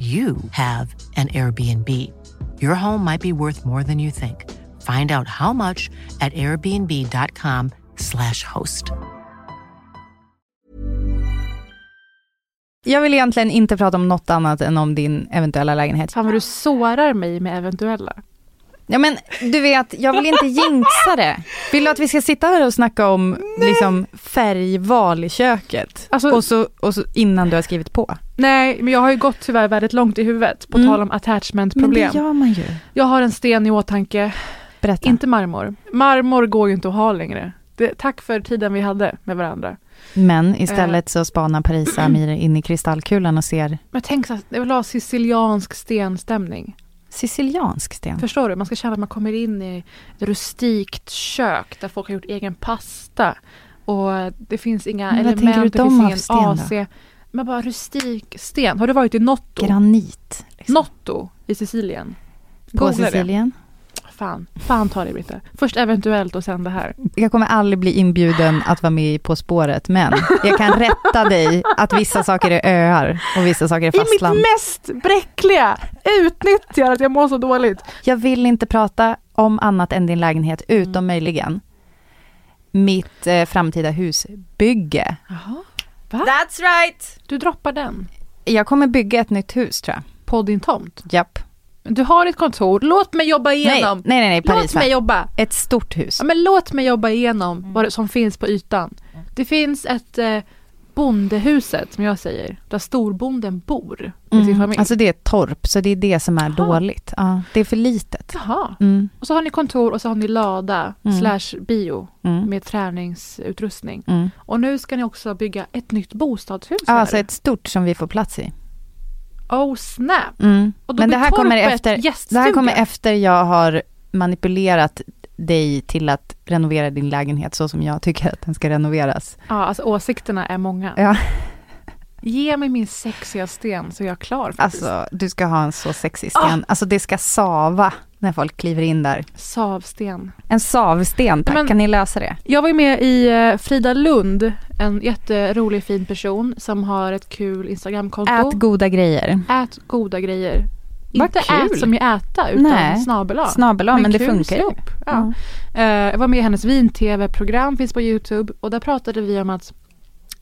you have an Airbnb. Your home might be worth more than you think. Find out how much at airbnb.com/slash host. Jag vill egentligen inte prata om något annat än om din eventuella lägenhet. Fan vad du sårar mig med eventuella. Ja men du vet, jag vill inte jinxa det. Vill du att vi ska sitta här och snacka om liksom, färgval i köket? Alltså- och, så, och så innan du har skrivit på? Nej, men jag har ju gått tyvärr väldigt långt i huvudet på Mm. tal om attachment-problem. Men det gör man ju. Jag har en sten i åtanke, Berätta. inte marmor. Marmor går ju inte att ha längre. Det, tack för tiden vi hade med varandra. Men istället så spanar Parisa Amir in i kristallkulan och ser Men tänk så att jag vill ha siciliansk stenstämning. siciliansk sten. Förstår du? Man ska känna att man kommer in i ett rustikt kök där folk har gjort egen pasta. Och det finns inga Men element, det de finns ingen sten då? Men bara rustik sten. Har du varit i Notto? Granit. Liksom. Notto i Sicilien? På Googla det. Sicilien. Fan, fan ta det Britta. Först eventuellt och sen det här. Jag kommer aldrig bli inbjuden att vara med i På spåret, men jag kan rätta dig att vissa saker är öar och vissa saker är I mitt fastland. mest bräckliga utnyttjar att jag mår så dåligt. Jag vill inte prata om annat än din lägenhet, utom Mm. möjligen mitt eh, framtida husbygge. Jaha. Va? That's right! Du droppar den Jag kommer bygga ett nytt hus tror jag. på din tomt. Japp. Du har ett kontor, låt mig jobba Nej, igenom. nej, nej, nej låt Parisa. mig jobba. Ett stort hus. Ja, men låt mig jobba igenom vad det som finns på ytan. Det finns ett eh, bondehuset, som jag säger, där storbonden bor med sin Mm. familj. Alltså det är ett torp, så det är det som är Jaha. dåligt. Ja, det är för litet. Jaha. Mm, Och så har ni kontor och så har ni lada Mm. slash bio mm, med träningsutrustning. mm. Och nu ska ni också bygga ett nytt bostadshus. Ja, alltså ett stort som vi får plats i. Oh snap! Mm. Men det här, kommer efter, det här kommer efter jag har manipulerat dig till att renovera din lägenhet så som jag tycker att den ska renoveras. Ja, alltså åsikterna är många. Ja. Ge mig min sexiga sten så är jag klar. faktiskt. Alltså, du ska ha en så sexig sten. Alltså det ska sava när folk kliver in där. Savsten. En savsten, tack. Men- kan ni lösa det? Jag var ju med i eh, Frida Lund, en jätterolig fin person som har ett kul Instagramkonto. Ät goda grejer. Ät goda grejer. Inte kul. ät som i äta utan Nej. snabel A. Snabel A, men, det funkar ju. Ja. Eh, jag var med i hennes vin-tv-program, finns på Youtube. Och där pratade vi om att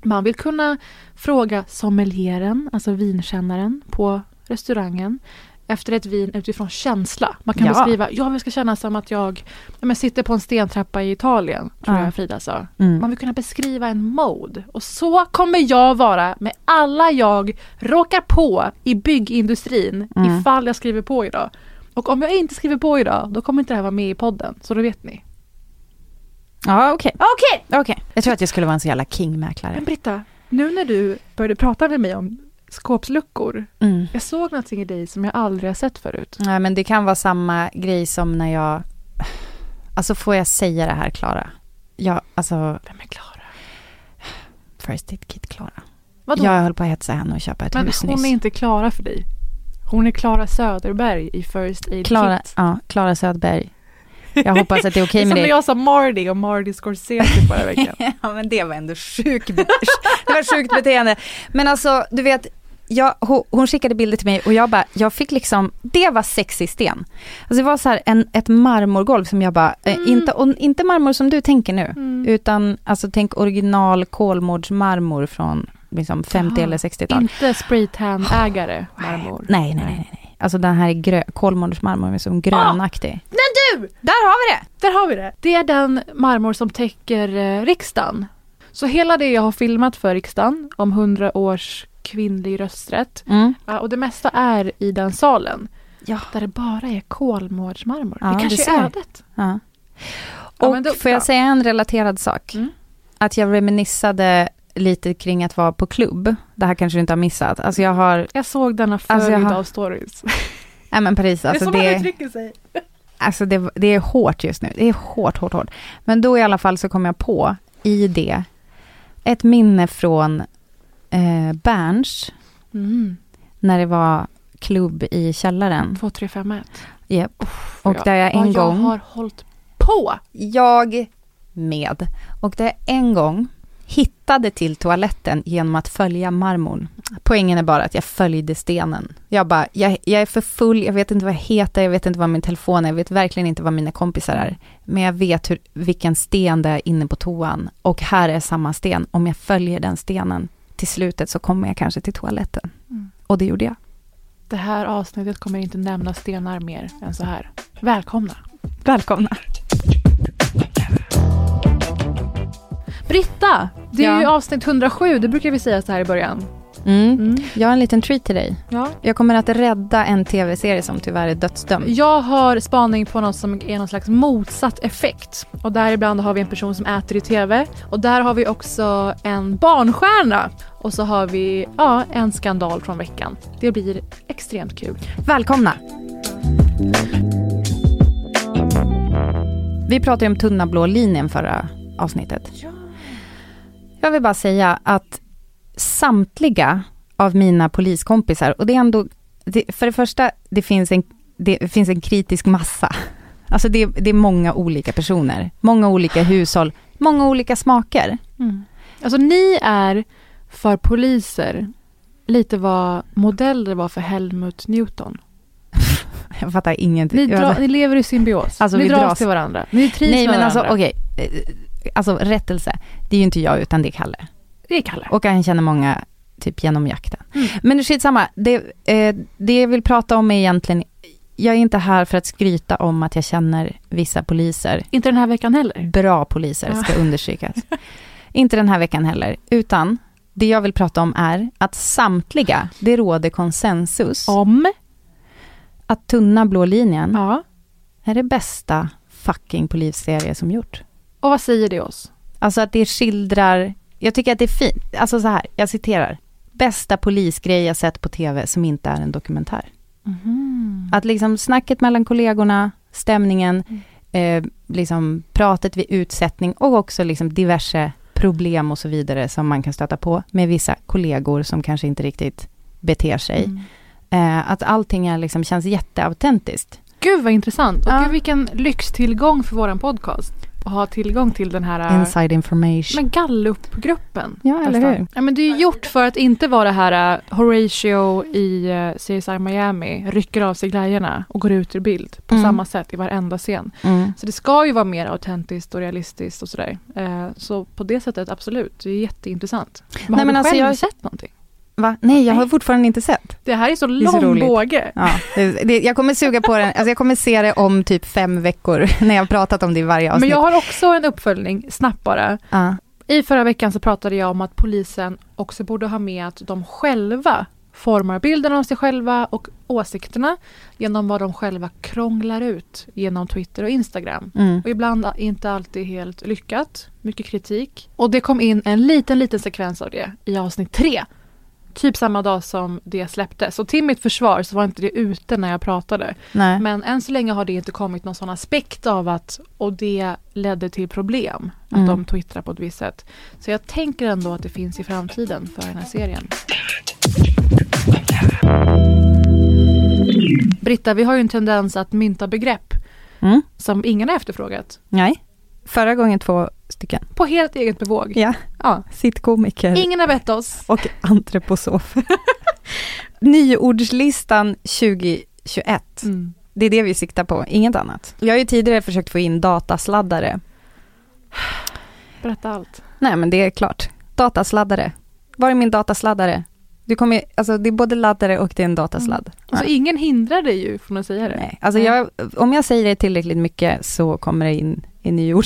man vill kunna fråga sommelieren, alltså vinkännaren på restaurangen efter ett vin utifrån känsla. Man kan Ja. beskriva, ja det ska kännas som att jag ja, men sitter på en stentrappa i Italien, tror Ja. jag Frida sa. Mm. Man vill kunna beskriva en mode. Och så kommer jag vara med alla jag råkar på i byggindustrin Mm. ifall jag skriver på idag. Och om jag inte skriver på idag, då kommer inte det här vara med i podden. Så då vet ni. Ja, okej. Okej! Okej. Jag tror att jag skulle vara en så jävla kingmäklare. Men Britta, nu när du började prata med mig om skåpsluckor. Mm. Jag såg någonting i dig som jag aldrig har sett förut. Nej, men det kan vara samma grej som när jag... Alltså får jag säga det här, Klara? Ja, alltså Vem är Klara? First Aid Kit Klara. Vadå? Jag höll på att hetsa henne och köpa ett Men hus hon nyss. är inte Klara för dig. Hon är Klara Söderberg i First Aid Klara, Kit. ja, Klara Söderberg. Jag hoppas att det är okej det är med som när jag sa Marty och Marty Scorsese förra veckan. ja, men det var ändå sjukt det var sjukt beteende. Men alltså, du vet, jag, hon, skickade bilder till mig och jag bara, jag fick liksom, det var sexig sten. Alltså det var så här en, ett marmorgolv som jag bara, eh, Mm. inte, och inte marmor som du tänker nu, Mm. utan alltså tänk original Kolmårdsmarmor från liksom 50 Jaha. eller 60-tal. Inte spraytan-ägare marmor. Nej, nej, nej, nej. Alltså den här är grö- kolmårdsmarmor är som grönaktig. Men du! Där har vi det! Där har vi det. Det är den marmor som täcker eh, riksdagen. Så hela det jag har filmat för riksdagen om 100 års kvinnlig rösträtt Mm. ja, och det mesta är i den salen. Ja. Där det bara är kolmårdsmarmor. Ja, det kanske är ödet. Ja. Och då- får jag ja. säga en relaterad sak? Mm. Att jag reminissade lite kring att vara på klubb. Det här kanske du inte har missat. Alltså jag har, Jag såg denna följd Alltså, har- av stories. nej men Paris, alltså det är så man det, uttrycker sig. alltså det, det är hårt just nu. Det är hårt, hårt, hårt. Men då i alla fall så kom jag på i det ett minne från eh, Berns, Mm. när det var klubb i källaren. 2351. Yep. Och där jag en vad gång... jag har hållit på. Jag med. Och där jag en gång hittade till toaletten genom att följa marmorn. Poängen är bara att jag följde stenen. Jag bara, jag, jag är för full, jag vet inte vad jag heter, jag vet inte vad min telefon är, jag vet verkligen inte vad mina kompisar är. Men jag vet hur, vilken sten det är inne på toan. Och här är samma sten. Om jag följer den stenen till slutet så kommer jag kanske till toaletten. Mm. Och det gjorde jag. Det här avsnittet kommer inte nämna stenar mer än så här. Välkomna. Välkomna. Britta! Det är Ja. ju avsnitt 107, det brukar vi säga så här i början. Mm. Mm. Jag har en liten treat till dig. Ja. Jag kommer att rädda en tv-serie som tyvärr är dödsdömd. Jag har spaning på något som är någon slags motsatt effekt. Och där ibland har vi en person som äter i TV. Och där har vi också en barnstjärna. Och så har vi ja, en skandal från veckan. Det blir extremt kul. Välkomna! Vi pratade om tunna blå linjen förra avsnittet. Jag vill bara säga att samtliga av mina poliskompisar, och det är ändå, det, för det första, det finns en, det finns en kritisk massa. Alltså det, det är många olika personer, många olika hushåll, många olika smaker. Alltså ni är för poliser lite vad modeller var för Helmut Newton. Jag fattar ingenting. Ni, dra, ni lever i symbios. Alltså, ni vi dras dras- till varandra. Ni trivs Nej med men alltså varandra. okej, Eh, alltså rättelse, det är ju inte jag utan det är Kalle. Det är Kalle. Och han känner många typ genom jakten. Mm. Men skitsamma, det, eh, det jag vill prata om är egentligen, jag är inte här för att skryta om att jag känner vissa poliser. Inte den här veckan heller. Bra poliser ska understrykas. inte den här veckan heller, utan det jag vill prata om är att samtliga, det råder konsensus, Om. att Tunna blå linjen Ja. är det bästa fucking polisserie som gjort. Och vad säger det oss? Alltså att det skildrar, jag tycker att det är fint, alltså så här, jag citerar. Bästa polisgrej jag sett på tv som inte är en dokumentär. Att liksom snacket mellan kollegorna, stämningen, eh, liksom pratet vid utsättning och också liksom diverse problem och så vidare som man kan stöta på med vissa kollegor som kanske inte riktigt beter sig. Mm. Eh, att allting är liksom, känns jätteautentiskt. Gud vad intressant. Och Ja. gud vilken lyxtillgång för våran podcast. Ha tillgång till den här Inside information. men Gallup-gruppen. Ja, eller nästan. hur? Ja, men det är ju gjort för att inte vara det här uh, Horatio i uh, CSI Miami rycker av sig glajjorna och går ut ur bild på Mm. samma sätt i varenda scen. Mm. Så det ska ju vara mer autentiskt och realistiskt och sådär. Eh, så på det sättet absolut, det är jätteintressant. Men Nej, har men du alltså, själv jag- sett någonting? Va? Nej, jag har fortfarande inte sett. Det här är så är lång så roligt. båge. Ja, det, det, jag kommer suga på den, alltså jag kommer se det om typ fem veckor när jag har pratat om det i varje avsnitt. Men jag har också en uppföljning, snabbt bara. ja. I förra veckan så pratade jag om att polisen också borde ha med att de själva formar bilden av sig själva och åsikterna genom vad de själva krånglar ut genom Twitter och Instagram. Mm. Och ibland inte alltid helt lyckat. Mycket kritik. Och det kom in en liten, liten sekvens av det i avsnitt tre. Typ samma dag som det släpptes. Och till mitt försvar så var inte det ute när jag pratade. Nej. Men än så länge har det inte kommit någon sån aspekt av att och det ledde till problem. Att Mm. de twittrar på ett visst sätt. Så jag tänker ändå att det finns i framtiden för den här serien. Britta, vi har ju en tendens att mynta begrepp Mm. som ingen har efterfrågat. Nej. Förra gången två stycken. På helt eget bevåg. Ja. Ja. Sittkomiker Ingen har bett oss. och antroposof. Nyordslistan 2021. Mm. Det är det vi siktar på, inget annat. Jag har ju tidigare försökt få in datasladdare. Berätta allt. Nej men det är klart. Datasladdare. Var är min datasladdare? Du kommer, alltså det är både laddare och det är en datasladd. Alltså Nej. ingen hindrar dig ju från att säga det. Nej. Alltså jag, om jag säger det tillräckligt mycket så kommer det in, i jord.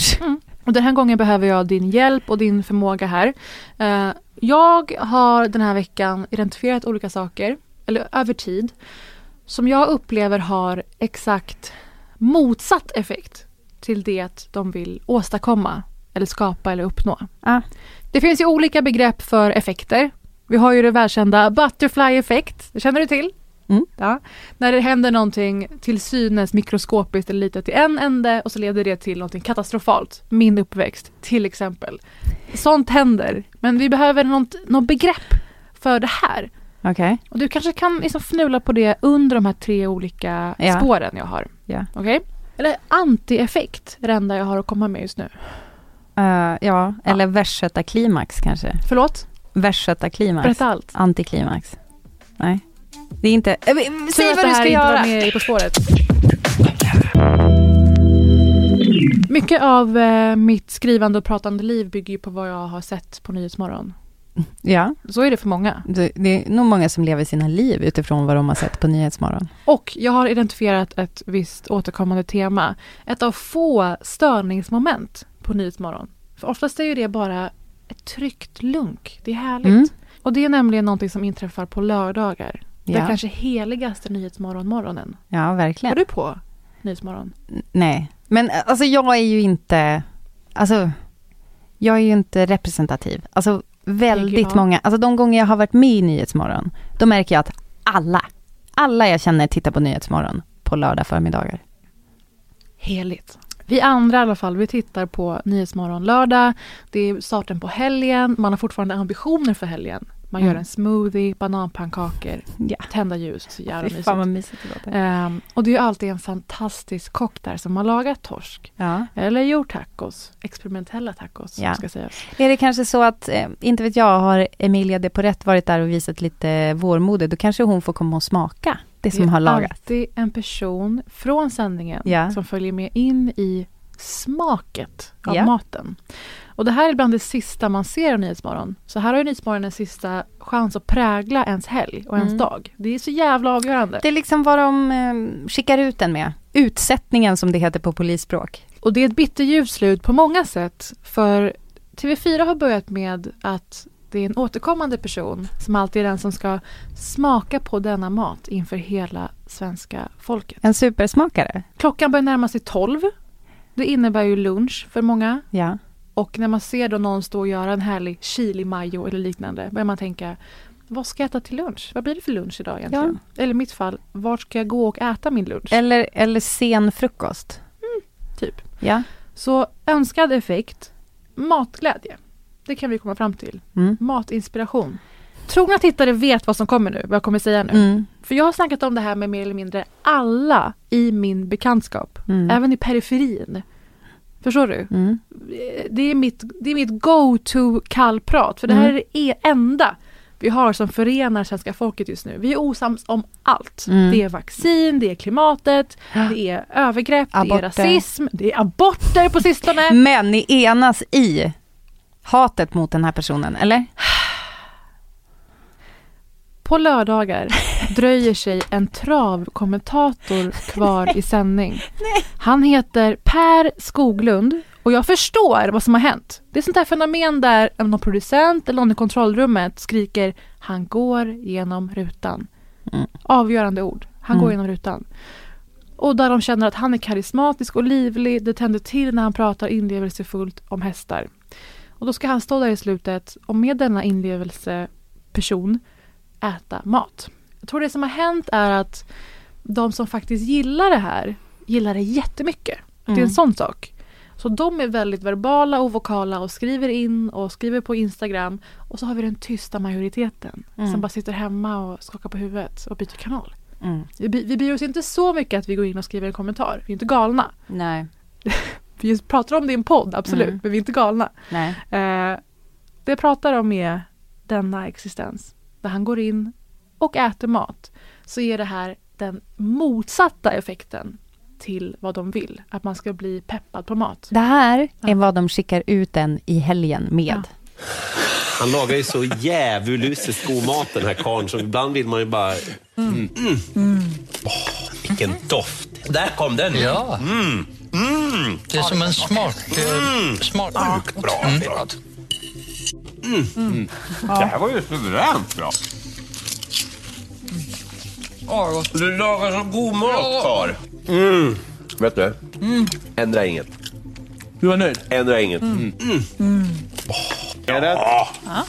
Och den här gången behöver jag din hjälp och din förmåga här. Eh, jag har den här veckan identifierat olika saker, eller över tid, som jag upplever har exakt motsatt effekt till det de vill åstadkomma eller skapa eller uppnå. Ja. Det finns ju olika begrepp för effekter. Vi har ju det välkända butterfly effect, det känner du till? Mm. Ja. När det händer någonting till synes mikroskopiskt eller litet i en ände och så leder det till någonting katastrofalt. Min uppväxt till exempel. Sånt händer. Men vi behöver något, något begrepp för det här. Okej. Och du kanske kan liksom fnula på det under de här tre olika Ja. spåren jag har. Ja. Okej? Eller anti-effekt det enda jag har att komma med just nu. Eh, ja, eller västgötaklimax kanske. Förlåt? Västgötaklimax. Berätta allt. Antiklimax. Nej. Det är inte... Äh, säg vad du ska göra! med i På spåret. Mycket av eh, mitt skrivande och pratande liv bygger ju på vad jag har sett på Nyhetsmorgon. Ja, Så är det för många. det, det är nog många som lever sina liv utifrån vad de har sett på Nyhetsmorgon. Och jag har identifierat ett visst återkommande tema. Ett av få störningsmoment på Nyhetsmorgon. För oftast är ju det bara ett tryggt lunk. Det är härligt. Mm. Och det är nämligen någonting som inträffar på lördagar. Den Ja. kanske heligaste Nyhetsmorgon-morgonen. Ja, verkligen. du på Nyhetsmorgon? Nej, men eh, alltså jag är ju inte... Alltså, jag är ju inte representativ. Alltså väldigt många, alltså de gånger jag har varit med i Nyhetsmorgon, då märker jag att alla, alla jag känner tittar på Nyhetsmorgon på lördag förmiddagar. Heligt. Vi andra i alla fall, vi tittar på Nyhetsmorgon lördag. Det är starten på helgen. Man har fortfarande ambitioner för helgen. Man Mm. gör en smoothie, bananpannkakor, Ja. tända ljus. Så jävla mysigt. fan vad mysigt det låter. Ehm, och det är ju alltid en fantastisk kock där som har lagat torsk. Ja. Eller gjort tacos. Experimentella tacos, Ja. ska sägas. Är det kanske så att, eh, inte vet jag, har Emilia de Porrett varit där och visat lite vårmode, då kanske hon får komma och smaka det som det är har lagats. alltid en person från sändningen Ja. som följer med in i smaket av maten. Och det här är bland det sista man ser av Nyhetsmorgon. Så här har ju Nyhetsmorgon en sista chans att prägla ens helg och ens Mm. dag. Det är så jävla avgörande. Det är liksom vad de eh, skickar ut den med. Utsättningen som det heter på polisspråk. Och det är ett bitterljuvt slut på många sätt. För TV4 har börjat med att det är en återkommande person som alltid är den som ska smaka på denna mat inför hela svenska folket. En supersmakare. Klockan börjar närma sig 12. Det innebär ju lunch för många. Ja. Och när man ser då någon stå och göra en härlig chili mayo eller liknande börjar man tänka vad ska jag äta till lunch? Vad blir det för lunch idag egentligen? Eller i mitt fall, vart ska jag gå och äta min lunch? Eller, eller sen frukost. Typ. Ja. Så önskad effekt, matglädje. Det kan vi komma fram till. Mm. Matinspiration. Trogna tittare vet vad som kommer nu, vad jag kommer säga nu. Mm. För jag har snackat om det här med mer eller mindre alla i min bekantskap. Mm. Även i periferin. Förstår du? Mm. det är mitt, det är mitt go-to kallprat. För det här Mm. är det enda vi har som förenar svenska folket just nu. Vi är osams om allt. Mm. Det är vaccin, det är klimatet, det är övergrepp, det Aborter. är rasism, det är aborter på sistone. Men ni enas i hatet mot den här personen, eller? På lördagar dröjer sig en travkommentator kvar i sändning. Han heter Per Skoglund och jag förstår vad som har hänt. Det är sånt här fenomen där någon producent eller någon i kontrollrummet skriker han går genom rutan. Mm. Avgörande ord. Han går Mm. genom rutan. Och där de känner att han är karismatisk och livlig. Det tänder till när han pratar inlevelsefullt om hästar. Och då ska han stå där i slutet och med denna inlevelseperson äta mat. Jag tror det som har hänt är att de som faktiskt gillar det här gillar det jättemycket. Det är en Mm. sån sak. Så de är väldigt verbala och vokala och skriver in och skriver på Instagram. Och så har vi den tysta majoriteten Mm. som bara sitter hemma och skakar på huvudet och byter kanal. Mm. Vi, vi bryr oss inte så mycket att vi går in och skriver en kommentar. Vi är inte galna. Nej. Vi pratar om det i en podd, absolut, Mm. men vi är inte galna. Nej. Eh, det jag pratar om är denna existens. Där han går in och äter mat. Så ger det här den motsatta effekten till vad de vill. Att man ska bli peppad på mat. Det här Ja. är vad de skickar ut den i helgen med. Ja. Han lagar ju så djävulusiskt god mat den här karln, så ibland vill man ju bara... Mm. Mm. Åh, vilken doft! Där kom den! Ja. Mm. Mm. Det är som en smak. Mm. smak. Sjukt bra. Bra. Mm. Det här var ju suveränt bra. Du lagar så god mat, karl. Mm. Vet du? Ändra inget. Du var nöjd? Ändra inget. Mm. Är det?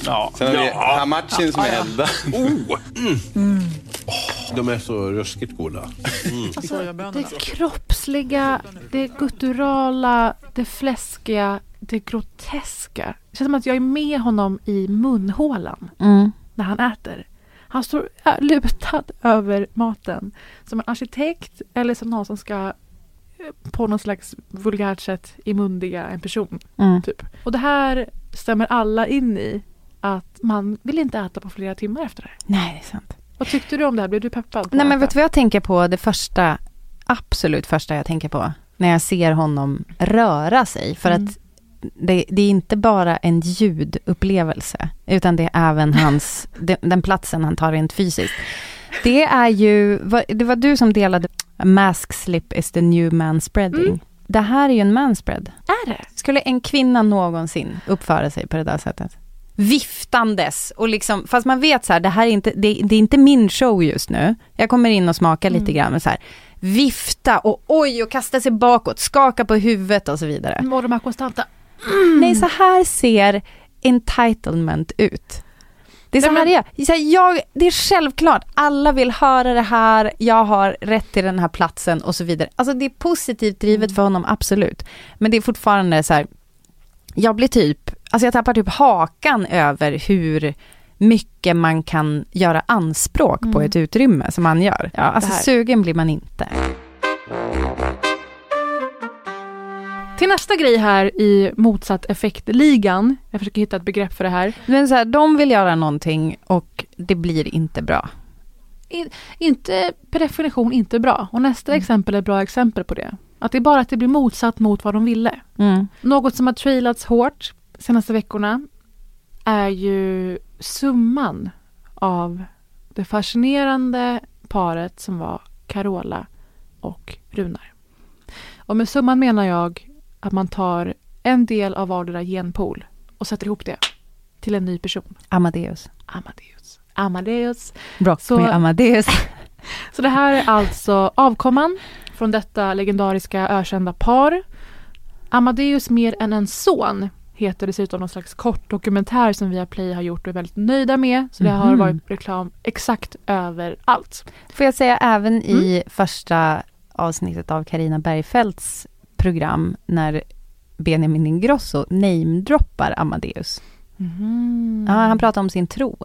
Ja. Sen har vi Ja. hamachin som är eldad. Oh. Mm. Åh, de är så ruskigt goda. Det kroppsliga, det gutturala, det fläskiga, det groteska. Det känns som att jag är med honom i munhålan Mm. när han äter. Han står lutad över maten. Som en arkitekt eller som någon som ska eh, på något slags vulgärt sätt imundiga en person. Mm. Typ. Och det här stämmer alla in i att man vill inte äta på flera timmar efter det. Nej, det är sant. Vad tyckte du om det här? Blev du peppad? Nej men vet du vad jag tänker på? Det första, absolut första jag tänker på. När jag ser honom röra sig. För Mm. att det, det är inte bara en ljudupplevelse. Utan det är även hans, den, platsen han tar rent fysiskt. Det är ju, det var du som delade Mask slip is the new manspreading. Mm. Det här är ju en manspread. Är det? Skulle en kvinna någonsin uppföra sig på det där sättet? Viftandes och liksom, fast man vet så här, det här är inte, det, det är inte min show just nu. Jag kommer in och smakar lite grann, men så här, vifta och oj och kasta sig bakåt, skaka på huvudet och så vidare. Och de här konstanta... Nej, så här ser entitlement ut. Det är så här det är. Jag, det är självklart, alla vill höra det här, jag har rätt till den här platsen och så vidare. Alltså det är positivt drivet för honom, absolut. Men det är fortfarande så här, jag blir typ, alltså jag tappar typ hakan över hur mycket man kan göra anspråk på Mm. ett utrymme som man gör. Ja, alltså sugen blir man inte. Till nästa grej här i motsatt effekt-ligan. Jag försöker hitta ett begrepp för det här. Men så här, de vill göra någonting och det blir inte bra. In, inte per definition inte bra. Och nästa exempel är ett bra exempel på det. Att det är bara att det blir motsatt mot vad de ville. Mm. Något som har trailats hårt senaste veckorna är ju summan av det fascinerande paret som var Carola och Runar. Och med summan menar jag att man tar en del av vardera genpool och sätter ihop det till en ny person. Amadeus. Amadeus. Amadeus. Brock Så- med Amadeus. Så det här är alltså avkomman från detta legendariska ökända par. Amadeus mer än en son heter dessutom någon slags kort dokumentär som Viaplay har gjort och är väldigt nöjda med. Så det har Mhm. varit reklam exakt överallt. Får jag säga även i första avsnittet av Karina Bergfeldts program när Benjamin Ingrosso namedroppar Amadeus. Ja, han pratar om sin tro,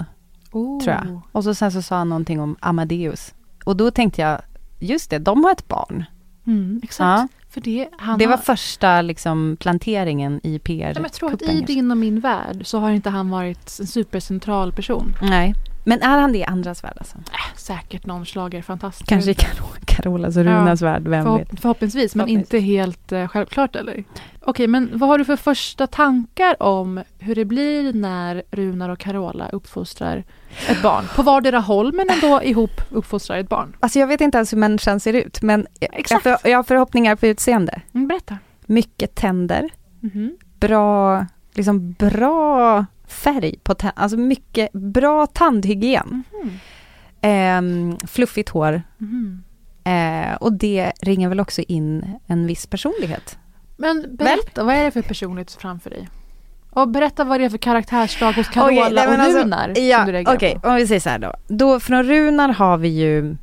oh. tror jag. Och så sen så sa han någonting om Amadeus. Och då tänkte jag, just det, de har ett barn. Mm, exakt. Ja. För det, han Det var har, första liksom, planteringen i PR. Ja, men jag tror att i din och min värld så har inte han varit en supercentral person. Nej, men är han det i andras värld alltså? Äh, säkert någon schlagerfantast. Kanske i Karo- Carolas och Runas värld, vem vet? Förhopp- förhoppningsvis, men Förhoppningsvis. inte helt eh, självklart eller? Okej, men vad har du för första tankar om hur det blir när Runar och Carola uppfostrar ett barn? På vardera håll men ändå ihop uppfostrar ett barn. Alltså jag vet inte ens hur människan ser ut, men jag, för, jag har förhoppningar på utseende. Mm, berätta. Mycket tänder, Mhm. bra, liksom bra färg på tänderna, alltså mycket bra tandhygien. Mhm. Ehm, fluffigt hår. Mhm. Eh, och det ringer väl också in en viss personlighet. Men berätta, vad är det för personlighet framför dig? Och berätta vad det är för karaktärsdrag hos Carola men och alltså, Runar Ja, okej, på. om vi säger så här då. då. Från Runar har vi ju...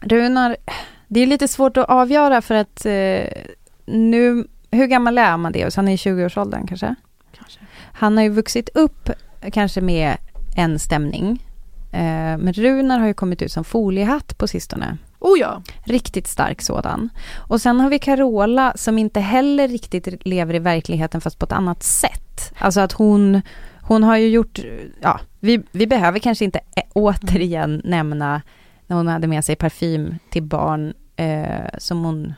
Runar, det är lite svårt att avgöra för att eh, nu... Hur gammal är Amadeus? Han är i 20-årsåldern kanske? Han har ju vuxit upp kanske med en stämning. Eh, men Runar har ju kommit ut som foliehatt på sistone. Oh ja. Riktigt stark sådan. Och sen har vi Carola som inte heller riktigt lever i verkligheten fast på ett annat sätt. Alltså att hon, hon har ju gjort, ja, vi, vi behöver kanske inte återigen nämna när hon hade med sig parfym till barn eh, som hon,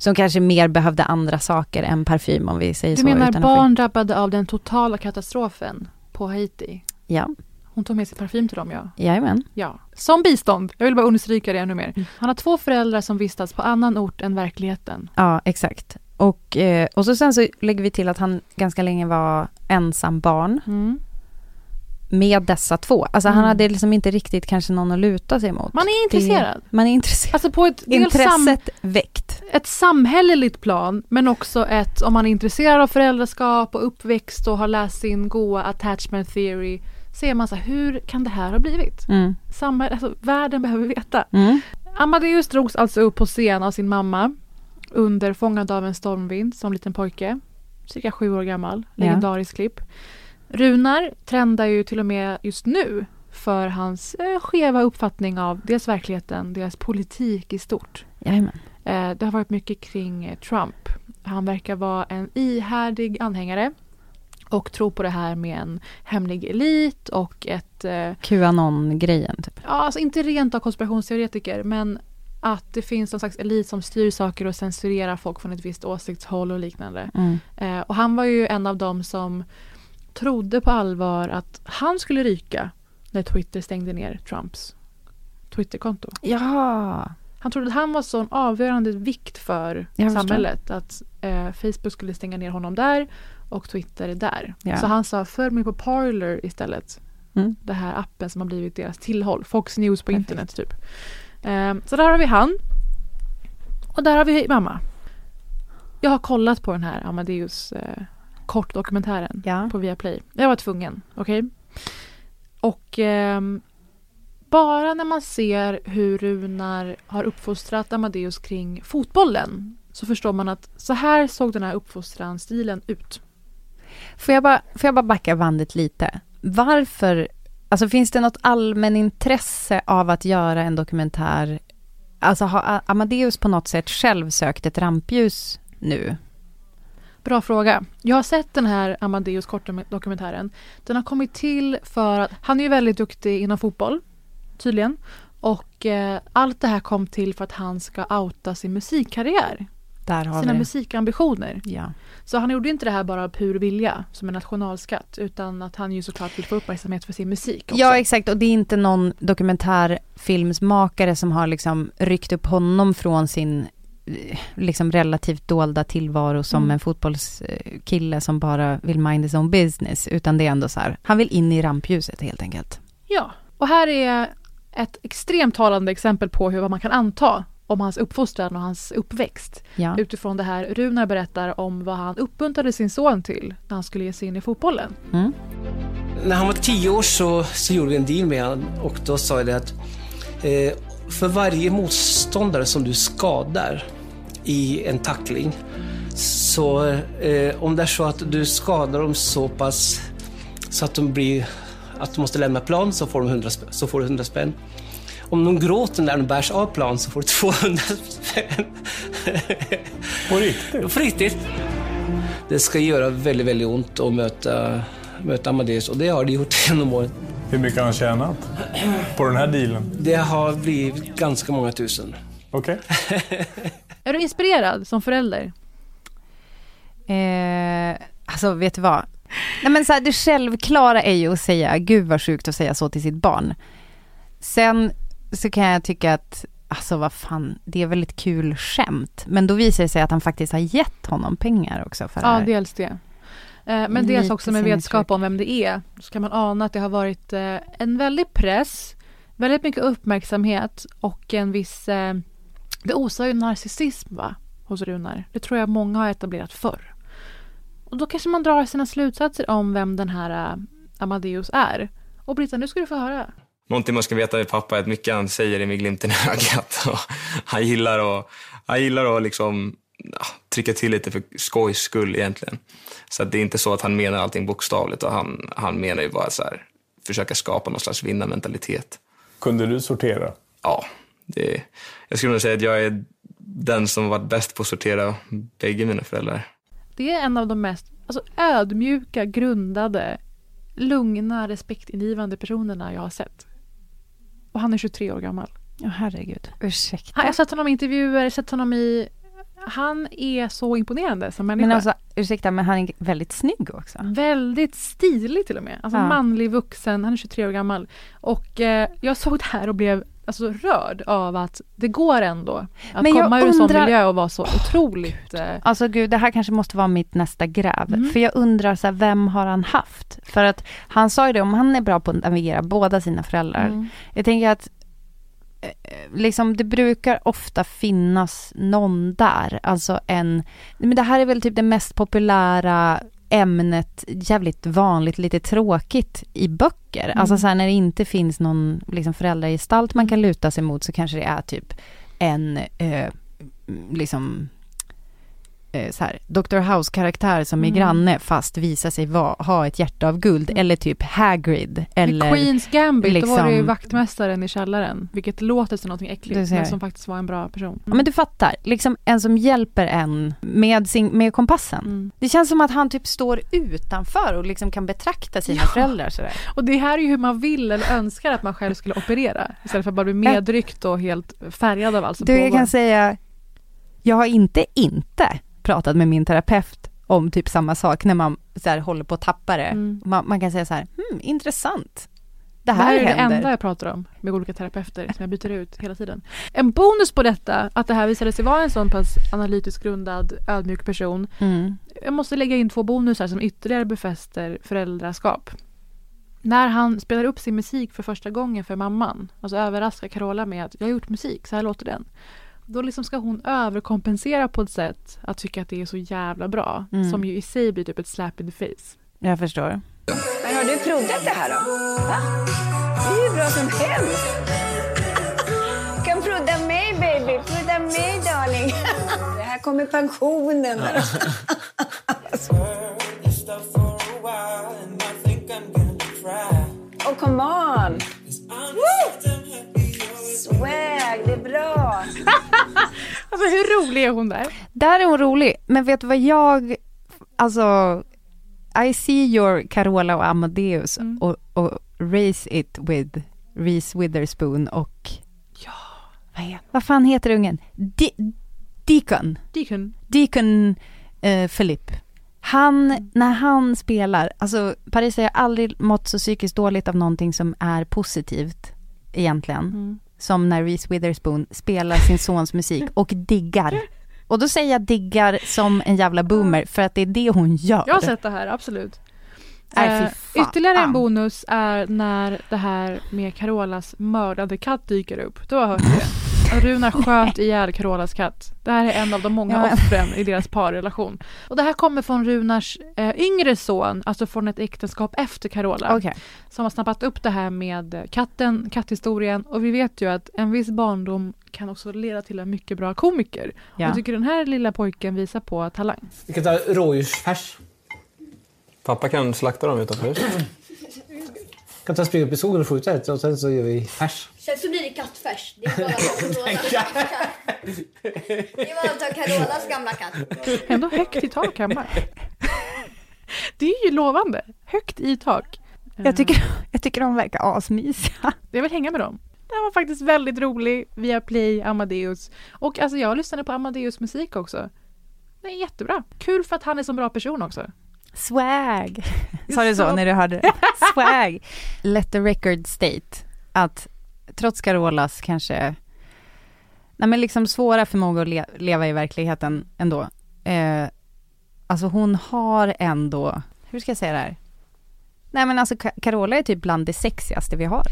som kanske mer behövde andra saker än parfym om vi säger Du så. menar att få- barn drabbade av den totala katastrofen på Haiti. Ja, Hon tog med sig parfym till dem, ja. jajamän. ja. Som bistånd. Jag vill bara understryka det ännu mer. Mm. Han har två föräldrar som vistas på annan ort än verkligheten. Ja, exakt. Och, eh, och så sen så lägger vi till att han ganska länge var ensam barn med dessa två. Alltså han Mm. hade liksom inte riktigt kanske någon att luta sig mot. Man är intresserad. Det, man är intresserad. Alltså på ett, dels sam, Intresset väckt. Ett samhälleligt plan men också ett om man är intresserad av föräldraskap och uppväxt och har läst sin goa attachment theory ser man så här, hur kan det här ha blivit? Mm. Samhälle, alltså, världen behöver veta. Mm. Amadeus drogs alltså upp på scen av sin mamma under Fångad av en stormvind som liten pojke. Cirka sju år gammal. Ja. Legendarisk klipp. Runar trendar ju till och med just nu för hans eh, skeva uppfattning av dels verkligheten, deras politik i stort. Jajamän. Eh, det har varit mycket kring eh, Trump. Han verkar vara en ihärdig anhängare och tror på det här med en hemlig elit och ett eh, Qanon-grejen typ. Ja, alltså inte rent av konspirationsteoretiker men att det finns någon slags elit som styr saker och censurerar folk från ett visst åsiktshåll och liknande. Mm. Eh, och han var ju en av dem som trodde på allvar att han skulle ryka när Twitter stängde ner Trumps Twitterkonto. Ja. Han trodde att han var sån avgörande vikt för Jag förstår. samhället att eh, Facebook skulle stänga ner honom där och Twitter där. Ja. Så han sa följ mig på Parler istället. Mm. Det här appen som har blivit deras tillhåll. Fox News på Perfekt. internet typ. Eh, så där har vi han. Och där har vi mamma. Jag har kollat på den här Amadeus eh, kortdokumentären Ja. på Viaplay. Jag var tvungen, okej? Och ehm, bara när man ser hur Runar har uppfostrat Amadeus kring fotbollen så förstår man att så här såg den här uppfostranstilen ut. Får jag, bara, får jag bara backa bandet lite? Varför, alltså finns det något allmänintresse av att göra en dokumentär? Alltså har Amadeus på något sätt själv sökt ett rampljus nu? Bra fråga. Jag har sett den här Amadeus kortdokumentären. Den har kommit till för att han är ju väldigt duktig inom fotboll, tydligen. Och eh, allt det här kom till för att han ska outa sin musikkarriär, Där sina vi musikambitioner. Ja. Så han gjorde inte det här bara av pur vilja, som en nationalskatt, utan att han ju såklart vill få uppmärksamhet för sin musik också. ja, exakt. Och det är inte någon dokumentärfilmsmakare som har liksom ryckt upp honom från sin eh, liksom relativt dolda tillvaro som Mm. en fotbollskille som bara vill mind his own business. Utan det är ändå så här, han vill in i rampljuset helt enkelt. Ja, och här är ett extremt talande exempel på hur vad man kan anta om hans uppfostran och hans uppväxt. Ja. Utifrån det här Runar berättar om vad han uppmuntrade sin son till när han skulle ge sig in i fotbollen. Mm. När han var tio år så, så gjorde vi en deal med honom och då sa jag det att eh, för varje motståndare som du skadar i en tackling så eh, om det är så att du skadar dem så pass så att de blir att de måste lämna plan så får, de 100, spänn- så får du 100 spänn. Om de gråter när de bärs av plan så får du 200 spänn. På riktigt? På riktigt. Det ska göra väldigt, väldigt ont att möta, möta Amadeus och det har det gjort genom åren. Hur mycket har han tjänat på den här dealen? Det har blivit ganska många tusen. Okej. Är du inspirerad som förälder? Eh, alltså vet du vad? Nej, men så här, det självklara är ju att säga, gud vad sjukt att säga så till sitt barn. Sen så kan jag tycka att, alltså vad fan, det är väl ett kul skämt. Men då visar det sig att han faktiskt har gett honom pengar också för det Ja, här. dels det. Eh, Men dels också med vetskap om vem det är så kan man ana att det har varit eh, en väldig press, väldigt mycket uppmärksamhet och en viss... eh, Det osar ju narcissism va, hos Runar. Det tror jag många har etablerat förr. Och då kanske man drar sina slutsatser om vem den här eh, Amadeus är. Och Britta, nu ska du få höra. Någonting man ska veta med pappa är att mycket han säger är med glimten i ögat. Han gillar att, han gillar att liksom, ja, trycka till lite för skojs skull egentligen. Så att det är inte så att han menar allting bokstavligt och han, han menar ju bara så här, försöka skapa någon slags vinnarmentalitet. Kunde du sortera? Ja, det, jag skulle nog säga att jag är den som varit bäst på att sortera bägge mina föräldrar. Det är en av de mest alltså, ödmjuka, grundade, lugna, respektingivande personerna jag har sett. Och han är 23 år gammal. Åh herregud, ursäkta. Jag har sett honom i intervjuer, sett honom i... han är så imponerande som människa. Men alltså, ursäkta, men han är väldigt snygg också. Väldigt stilig till och med. Alltså Ja. manlig vuxen, han är 23 år gammal. Och eh, jag såg det här och blev alltså, rörd av att det går ändå att Men komma ur en sån undrar- miljö och vara så otroligt... Eh, Alltså gud, det här kanske måste vara mitt nästa gräv. Mm. För jag undrar, så här, vem har han haft? För att han sa ju det, om han är bra på att navigera båda sina föräldrar. mm. Jag tänker att eh, liksom, det brukar ofta finnas någon där. Alltså en, men det här är väl typ det mest populära ämnet, jävligt vanligt, lite tråkigt i böcker. Mm. Alltså så här, när det inte finns någon liksom, föräldragestalt man kan luta sig mot så kanske det är typ en, eh, liksom, eh, så här, Dr. House-karaktär som är Mm. granne fast visar sig va, ha ett hjärta av guld. Eller typ Hagrid. Eller, Queens Gambit, då var det ju liksom- vaktmästaren i källaren. Vilket låter som något Du äckligt, men som faktiskt var en bra person. Ja, men du fattar, liksom en som hjälper en med, sin, med kompassen. Mm. Det känns som att han typ står utanför och liksom kan betrakta sina Ja. föräldrar sådär. Och det här är ju hur man vill eller önskar att man själv skulle operera. Istället för att bara bli medryckt och helt färgad av allt som Du, jag pågår. kan säga, jag har inte inte pratat med min terapeut om typ samma sak när man så här, håller på att tappa det. Mm. Man, man kan säga så här, hmm, intressant. Det Det här, här är det enda jag pratar om med olika terapeuter som jag byter ut hela tiden. En bonus på detta, att det här visade sig vara en sån pass analytiskt grundad, ödmjuk person. Mm. Jag måste lägga in två bonusar som ytterligare befäster föräldraskap. När han spelar upp sin musik för första gången för mamman, alltså överraskar Carola med att jag har gjort musik, så här låter den. Då liksom ska hon överkompensera på ett sätt att tycka att det är så jävla bra. Mm. Som ju i sig blir typ ett slap in the face. Jag förstår. Men har du provat det här då? Va? Det är hur bra som helst. Du kan prodda mig baby, prodda mig darling. Det här kommer pensionen. Oh come on! Woo! Är bra. Alltså hur rolig är hon där? Där är hon rolig, men vet du vad jag, alltså, I see your Carola och Amadeus Mm. och, och raise it with Reese Witherspoon och, Ja. vad, heter, vad fan heter ungen? Di- Deacon, Deacon. Deacon eh, Philip. Han, Mm. när han spelar, alltså Paris har aldrig mått så psykiskt dåligt av någonting som är positivt egentligen. Mm. Som när Reese Witherspoon spelar sin sons musik och diggar. Och då säger jag diggar som en jävla boomer för att det är det hon gör. Jag har sett det här, absolut. Fy Eh, ytterligare en bonus är när det här med Carolas mördade katt dyker upp. Du har hört det. Runar sköt ihjäl Carolas katt. Det här är en av de många Ja, offren i deras parrelation. Och det här kommer från Runars eh, yngre son, alltså från ett äktenskap efter Carola. Okej. Som har snappat upp det här med katten, katthistorien. Och vi vet ju att en viss barndom kan också leda till en mycket bra komiker. Ja. Jag tycker den här lilla pojken visar på talang. Vi kan ta rådjursfärs. Pappa kan slakta dem utanför huset. Kan ta springa upp i skogen och skjuta ett och sen så gör vi färs. Sen så blir det kattfärs. Det är bara att ta Carolas gamla katt. Ändå högt i tak hemma. Det är ju lovande. Högt i tak. Jag, tycker, jag tycker de verkar asmysiga. Jag vill hänga med dem. Den var faktiskt väldigt rolig via Play, Amadeus. Och alltså jag lyssnade på Amadeus musik också. Det är jättebra. Kul för att han är så bra person också. Swag. Sa du så när du hörde det? Swag. Let the record state att trots Carolas kanske, nej men liksom svåra förmåga att le, leva i verkligheten ändå. Eh, alltså hon har ändå, hur ska jag säga det här? Nej men alltså Ca- Carola är typ bland det sexigaste vi har.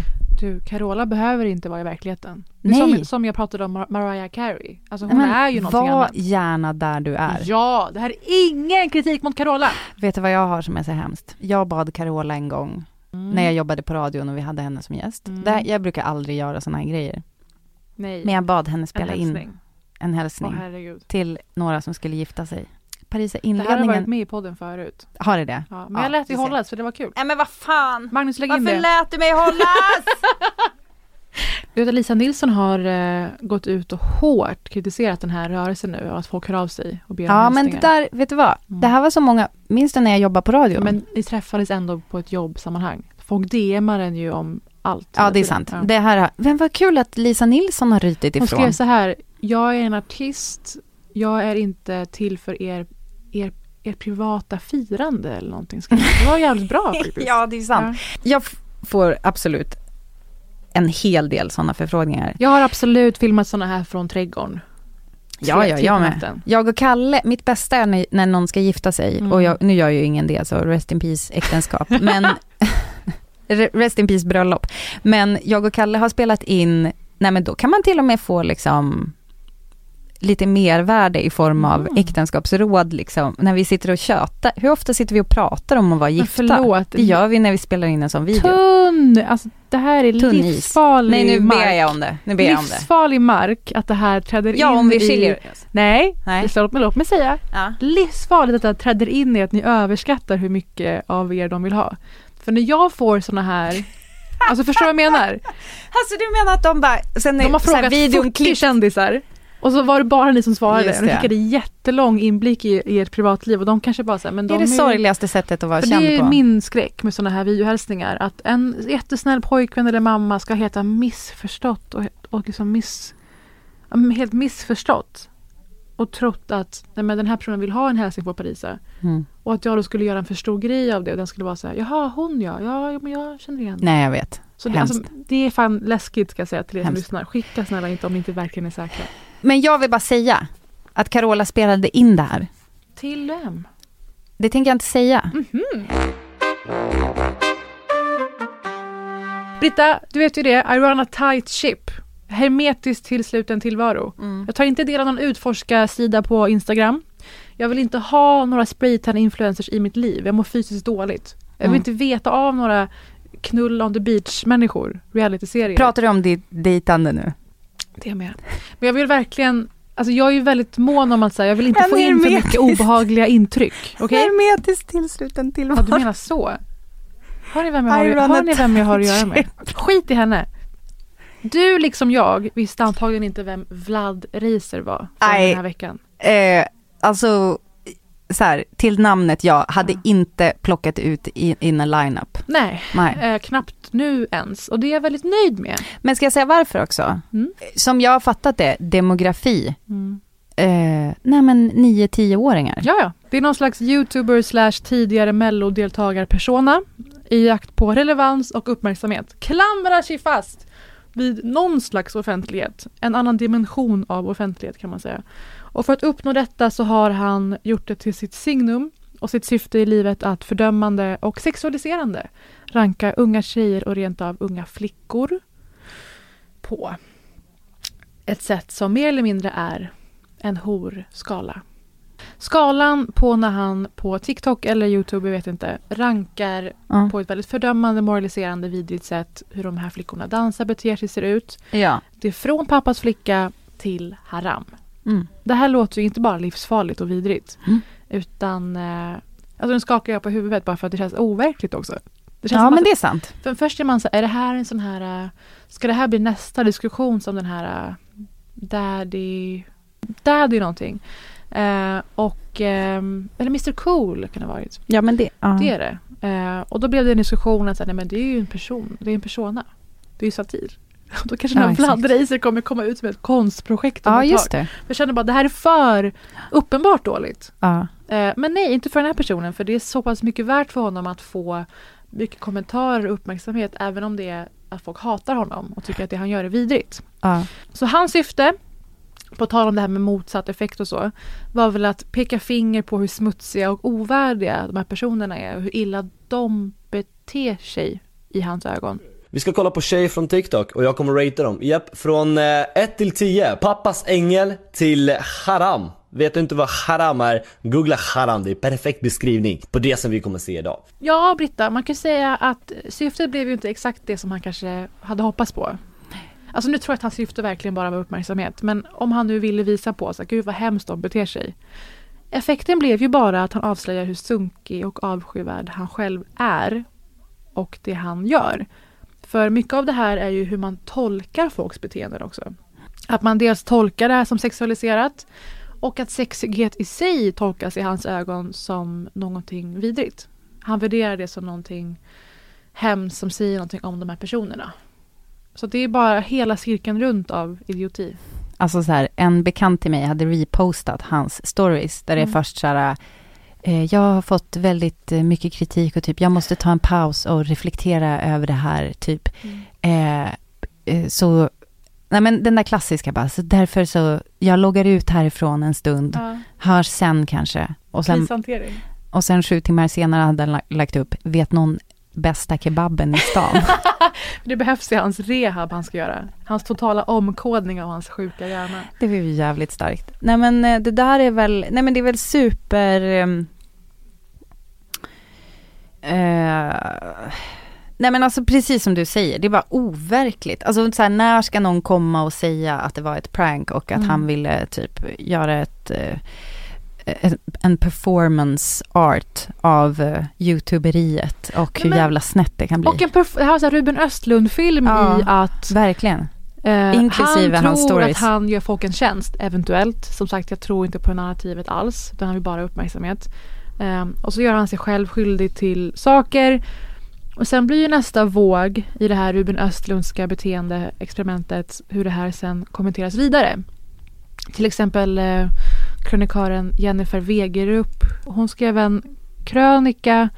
Du, Carola behöver inte vara i verkligheten. Nej. Som, som jag pratade om Mar- Mariah Carey. Alltså hon men är ju någonting Var annat. gärna där du är. Ja, det här är ingen kritik mot Carola. Vet du vad jag har som är så hemskt? Jag bad Carola en gång när jag jobbade på radion och vi hade henne som gäst. Mm. Där, jag brukar aldrig göra såna här grejer. Nej, Men jag bad henne spela en in en hälsning herregud. till några som skulle gifta sig. Parisa, Det här har inledningen, varit med i podden förut. har det det? Ja, men Ja, jag lät ser. hållas för det var kul. Nej men vad fan! Magnus lägg in Varför det. lät du mig hållas? Du vet att Lisa Nilsson har eh, gått ut och hårt kritiserat den här rörelsen nu och att folk hör av sig och ber om ja men det där, vet du vad? Mm. Det här var så många, minns du när jag jobbade på radion? Ja, men ni träffades ändå på ett jobbsammanhang. Folk DMar en ju om allt. ja det är sant. Ja. Det här, men vad kul att Lisa Nilsson har rytit Hon ifrån. skrev så här, jag är en artist, jag är inte till för er, er, er privata firande eller någonting. Ska det var jävligt bra faktiskt. ja, det är sant. Jag f- får absolut en hel del sådana förfrågningar. Jag har absolut filmat sådana här från trädgården. Ja, ja, jag med. Jag och Kalle, mitt bästa är när, när någon ska gifta sig, Mm. och jag, nu gör ju ingen det, så rest in peace äktenskap, men re- rest in peace bröllop. Men jag och Kalle har spelat in, nej men då kan man till och med få liksom lite mervärde i form av Mm. äktenskapsråd liksom, när vi sitter och tjötar. Hur ofta sitter vi och pratar om att vara Men gifta? förlåt. Det gör vi när vi spelar in en sån video. Tunn! Alltså det här är Tunn livsfarlig Nej, nu mark. ber jag om det. Nu ber jag om det. livsfarlig mark att det här träder Ja, in om vi i... skiljer oss. Nej, Nej. Låt, mig, låt mig säga. Ja. Livsfarligt att det här träder in i att ni överskattar hur mycket av er de vill ha. För när jag får såna här, alltså förstår du vad jag menar? Alltså du menar att de bara, sen De har här frågat videon 40 klippt kändisar och så var det bara ni som svarade. Just Och de det. skickade jättelång inblick i, i ert privatliv och de kanske bara säger men Det de är det sorgligaste sättet att vara känd det är på. min skräck med sådana här videohälsningar. Att en jättesnäll pojkvän eller mamma ska heta missförstått och, och liksom miss, helt missförstått. Och trott att nej, men den här personen vill ha en hälsning på Parisa. Mm. Och att jag då skulle göra en för stor grej av det. Och den skulle vara så här, jaha hon ja, ja men jag känner igen. Nej jag vet. Så det, alltså, det är fan läskigt ska jag säga till er som lyssnar. Skicka snälla inte om ni inte verkligen är säkra. Men jag vill bara säga att Carola spelade in det här. Till vem? Det tänker jag inte säga. Britta, du vet ju det. I run a tight ship. Hermetiskt tillsluten tillvaro. Jag tar inte del av någon utforska-sida på Instagram. Jag vill inte ha några spraytan influencers i mitt liv. Jag mår fysiskt dåligt. Jag vill Mm. inte veta av några knull on the beach-människor. Reality-serier. Pratar du om ditt dejtande nu? Det med. Men jag vill verkligen, alltså jag är ju väldigt mån om att säga, jag vill inte Men få in för mycket obehagliga intryck. Okej? Hermetiskt tillsluten Ja, tillvaro. du menar så? Hör ni vem jag har, hör ni vem jag har att göra med? Skit i henne. Du liksom jag visste antagligen inte vem Vlad Reiser var den här veckan. Eh, alltså, så här, till namnet jag hade inte plockat ut i, in en lineup. Nej, Nej. eh, knappt nu ens. Och det är jag väldigt nöjd med. Men ska jag säga varför också? Mm. Som jag har fattat det, demografi. Mm. Eh, nej men 9-10-åringar. Ja, ja. Det är någon slags youtuber slash tidigare mellodeltagarpersona i jakt på relevans och uppmärksamhet. Klamrar sig fast vid någon slags offentlighet. En annan dimension av offentlighet kan man säga. Och för att uppnå detta så har han gjort det till sitt signum och sitt syfte i livet att fördömande och sexualiserande ranka unga tjejer och rent av unga flickor på ett sätt som mer eller mindre är en horskala. Skalan på när han på TikTok eller YouTube, jag vet inte, rankar Ja. på ett väldigt fördömande, moraliserande, vidrigt sätt hur de här flickorna dansar, beter sig, ser ut. Ja. Det är från pappas flicka till haram. Mm. Det här låter ju inte bara livsfarligt och vidrigt. Mm. Utan, eh, alltså nu skakar jag på huvudet bara för att det känns overkligt också. Det känns Ja men det är sant. för först är man så är det här en sån här, äh, ska det här bli nästa diskussion som den här äh, Daddy, Daddy någonting. Eh, och, ehm, eller Mr Cool kan det ha varit. Ja men det, ja. Det är det. Eh, och då blev det en diskussion att nej, men det är ju en person, det är en persona. Det är ju satir. Då kanske Ja, den här Reiser kommer komma ut som ett konstprojekt om Ja ett just tag. det. Jag känner bara det här är för uppenbart dåligt. Ja. Eh, men nej, inte för den här personen för det är så pass mycket värt för honom att få mycket kommentarer och uppmärksamhet även om det är att folk hatar honom och tycker att det han gör är vidrigt. Ja. Så hans syfte, på tal om det här med motsatt effekt och så, var väl att peka finger på hur smutsiga och ovärdiga de här personerna är och hur illa de beter sig i hans ögon. Vi ska kolla på tjejer från TikTok och jag kommer ratea dem. Japp, från eh, 1 till 10. Pappas ängel till haram. Vet du inte vad haram är? Googla haram, det är perfekt beskrivning på det som vi kommer se idag. Ja, Britta, man kan säga att syftet blev ju inte exakt det som han kanske hade hoppats på. Alltså nu tror jag att hans syfte verkligen bara var uppmärksamhet. Men om han nu ville visa på så gud vad hemskt de beter sig. Effekten blev ju bara att han avslöjar hur sunkig och avskyvärd han själv är. Och det han gör. För mycket av det här är ju hur man tolkar folks beteenden också. Att man dels tolkar det här som sexualiserat och att sexighet i sig tolkas i hans ögon som någonting vidrigt. Han värderar det som någonting hemskt som säger någonting om de här personerna. Så det är bara hela cirkeln runt av idioti. Alltså så här, en bekant till mig hade repostat hans stories, där det är Mm. först så här, jag har fått väldigt eh, mycket kritik och typ, jag måste ta en paus och reflektera över det här, typ. Eh, eh, så, nej men den där klassiska bara, så därför så, jag loggar ut härifrån en stund, Ja. hörs sen kanske. Och sen, och sen sju timmar senare hade han la- lagt upp, vet någon bästa kebaben i stan? Det behövs i hans rehab han ska göra. Hans totala omkodning av hans sjuka hjärna. Det var ju jävligt starkt. Nej men eh, det där är väl, nej men det är väl super... eh, nej men alltså precis som du säger, det var overkligt. Alltså så här, när ska någon komma och säga att det var ett prank och att Mm. han ville typ göra ett, eh, ett en performance art av uh, youtuberiet och hur men- jävla snett det kan bli. Och en perf- här så här Ruben Östlund-film Ja, i att Verkligen. eh, Inklusive han hans tror stories. att han gör folk en tjänst, eventuellt. Som sagt, jag tror inte på narrativet alls. Utan han vill bara ha uppmärksamhet. Eh, och så gör han sig själv skyldig till saker. Och sen blir ju nästa våg i det här Ruben Östlundska beteendeexperimentet hur det här sen kommenteras vidare. Till exempel eh, krönikören Jennifer Wegerup. Hon skrev en krönika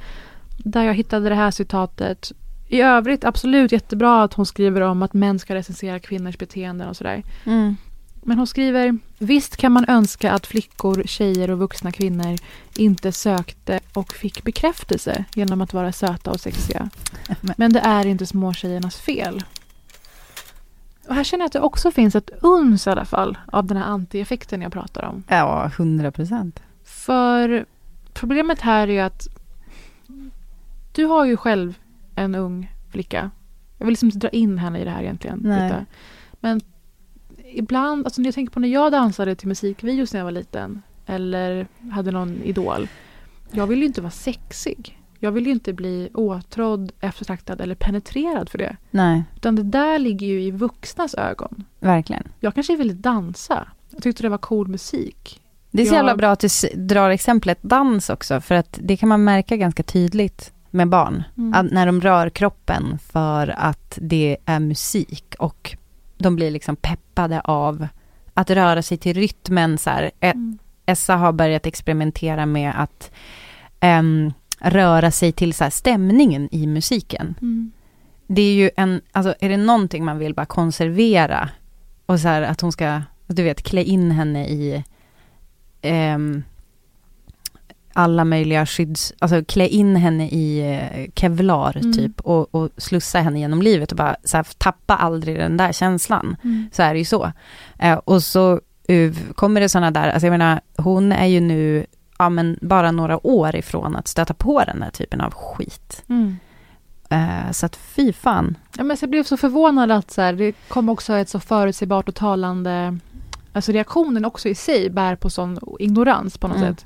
där jag hittade det här citatet. I övrigt absolut jättebra att hon skriver om att män ska recensera kvinnors beteenden och sådär. Mm. Men hon skriver Visst kan man önska att flickor, tjejer och vuxna kvinnor inte sökte och fick bekräftelse genom att vara söta och sexiga. Men det är inte småtjejernas fel. Och här känner jag att det också finns ett uns i alla fall av den här antieffekten jag pratar om. Ja, hundra procent. För problemet här är ju att du har ju själv en ung flicka. Jag vill liksom inte dra in henne i det här egentligen. Men ibland, alltså när jag tänker på när jag dansade till musikvideos när jag var liten. Eller hade någon idol. Jag vill ju inte vara sexig. Jag vill ju inte bli åtrådd, eftertraktad eller penetrerad för det. Nej, Utan det där ligger ju i vuxnas ögon. verkligen. Jag kanske ville dansa. Jag tyckte det var cool musik. Det är så Jag- jävla bra att du drar exemplet dans också, för att det kan man märka ganska tydligt med barn. Mm. När de rör kroppen för att det är musik och de blir liksom peppade av att röra sig till rytmen. Så här. Mm. Essa har börjat experimentera med att ehm, röra sig till så här, stämningen i musiken. Mm. Det är ju en, alltså är det någonting man vill bara konservera och så här att hon ska, du vet, klä in henne i ehm, alla möjliga skydds, alltså klä in henne i eh, kevlar Mm. typ och, och slussa henne genom livet och bara så här, tappa aldrig den där känslan. Mm. Så är det ju så. Eh, och så uh, kommer det sådana där, alltså jag menar, hon är ju nu, ja men bara några år ifrån att stöta på den här typen av skit. Mm. Eh, så att fy fan. Ja, men så jag blev så förvånad att så här, det kom också ett så förutsägbart och talande... Alltså reaktionen också i sig bär på sån ignorans på något Mm. sätt.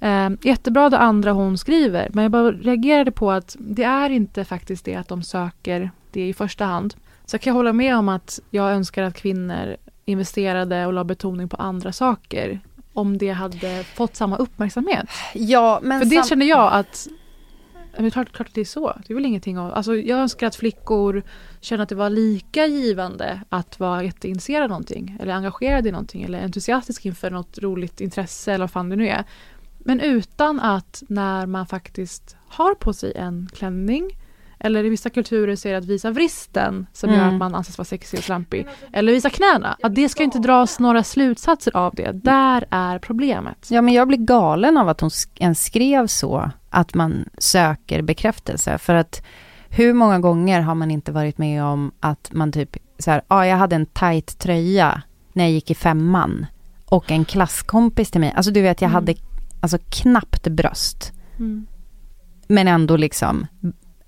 Eh, jättebra det andra hon skriver, men jag bara reagerade på att det är inte faktiskt det att de söker det i första hand. Så jag kan hålla med om att jag önskar att kvinnor investerade och la betoning på andra saker om det hade fått samma uppmärksamhet. Ja, men För det känner jag att Men klart, klart det är så. Det är väl ingenting av... Alltså jag önskar att flickor känner att det var lika givande att vara jätteintresserad av någonting. Eller engagerad i någonting. Eller entusiastisk inför något roligt intresse eller vad fan det nu är. Men utan att när man faktiskt har på sig en klänning eller i vissa kulturer så är det att visa vristen som gör Mm. att man anses vara sexig och slampig. Eller visa knäna. Att det ska inte dras några slutsatser av det. Där är problemet. Ja, men jag blir galen av att hon ens skrev så, att man söker bekräftelse. För att hur många gånger har man inte varit med om att man typ, så här, ja, jag hade en tight tröja när jag gick i femman. Och en klasskompis till mig, alltså du vet, jag Mm. hade alltså knappt bröst. Mm. Men ändå liksom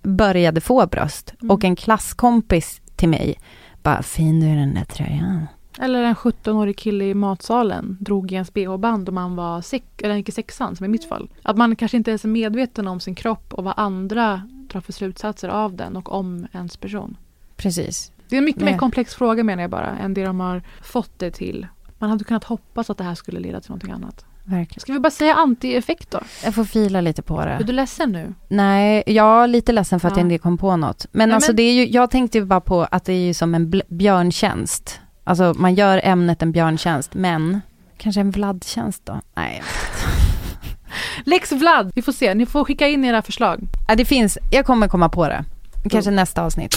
började få bröst. Mm. Och en klasskompis till mig, bara, fin du är den där tröjan. Eller en 17-årig kille i matsalen drog i ens bh-band om man var sex, eller gick i sexan, som i mitt fall. Att man kanske inte ens är medveten om sin kropp och vad andra drar för slutsatser av den och om ens person. Precis. Det är en mycket Nej. mer komplex fråga menar jag bara, än det de har fått det till. Man hade kunnat hoppas att det här skulle leda till någonting annat. Verkligen. Ska vi bara säga anti-effekt då? Jag får fila lite på det. Är du ledsen nu? Nej, jag är lite ledsen för att Ja. jag inte kom på något. Men Nej, alltså men- det är ju, jag tänkte ju bara på att det är ju som en björntjänst. Alltså man gör ämnet en björntjänst, men kanske en Vlad-tjänst då? Nej. Lex Vlad, vi får se. Ni får skicka in era förslag. Ja, det finns, jag kommer komma på det. Kanske nästa avsnitt.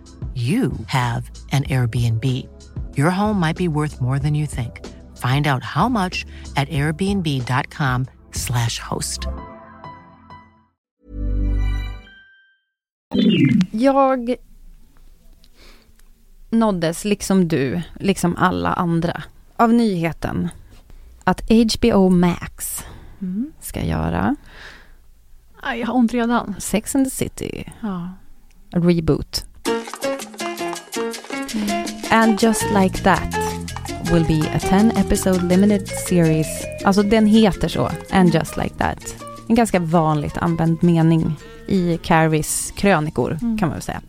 you have an Airbnb. Your home might be worth more than you think. Find out how much at airbnb.com/slash host. Jag nåddes, liksom du, liksom alla andra, av nyheten att HBO Max Mm. ska göra jag har ont redan. Sex and the City, Ja. reboot. And just like that will be a 10 episode limited series. Alltså den heter så, And just like that. En ganska vanligt använd mening i Carries krönikor Mm. kan man väl säga.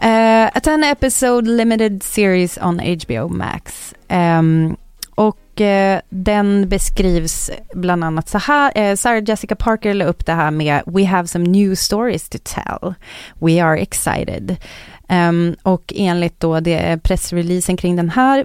Eh, a 10 episode limited series on HBO Max. Ehm, och eh, den beskrivs bland annat så här. Eh, Sarah Jessica Parker la upp det här med We have some new stories to tell. We are excited. Ehm, och enligt då det pressreleasen kring den här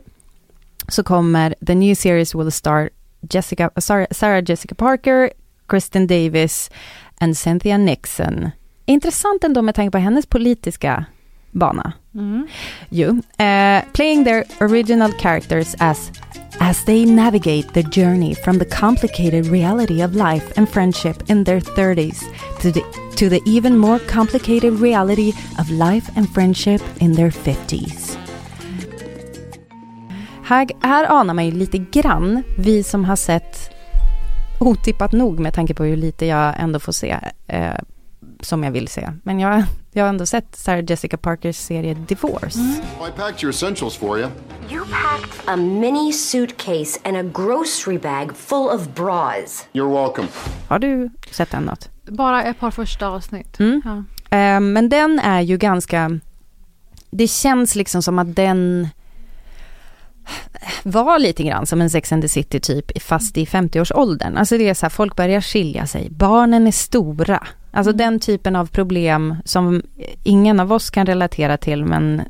så kommer the new series will star Jessica, Sarah, Sarah Jessica Parker, Kristen Davis and Cynthia Nixon. Intressant ändå med tanke på hennes politiska bana. Mm. Jo, eh, playing their original characters as as they navigate the journey from the complicated reality of life and friendship in their 30s to the to the even more complicated reality of life and friendship in their 50s. Här, här anar man ju lite grann, vi som har sett otippat nog med tanke på hur lite jag ändå får se eh, som jag vill se. Men jag, jag har ändå sett Sarah Jessica Parkers serie Divorce. I packed your essentials for you. You packed a mini suitcase and a grocery bag full of bras. You're welcome. Har du sett den något? Bara ett par första avsnitt. Mm. Ja. Eh, men den är ju ganska... Det känns liksom som att den var lite grann som en Sex and the City typ, fast i 50-årsåldern. Alltså det är så här, folk börjar skilja sig, barnen är stora. Alltså den typen av problem som ingen av oss kan relatera till, men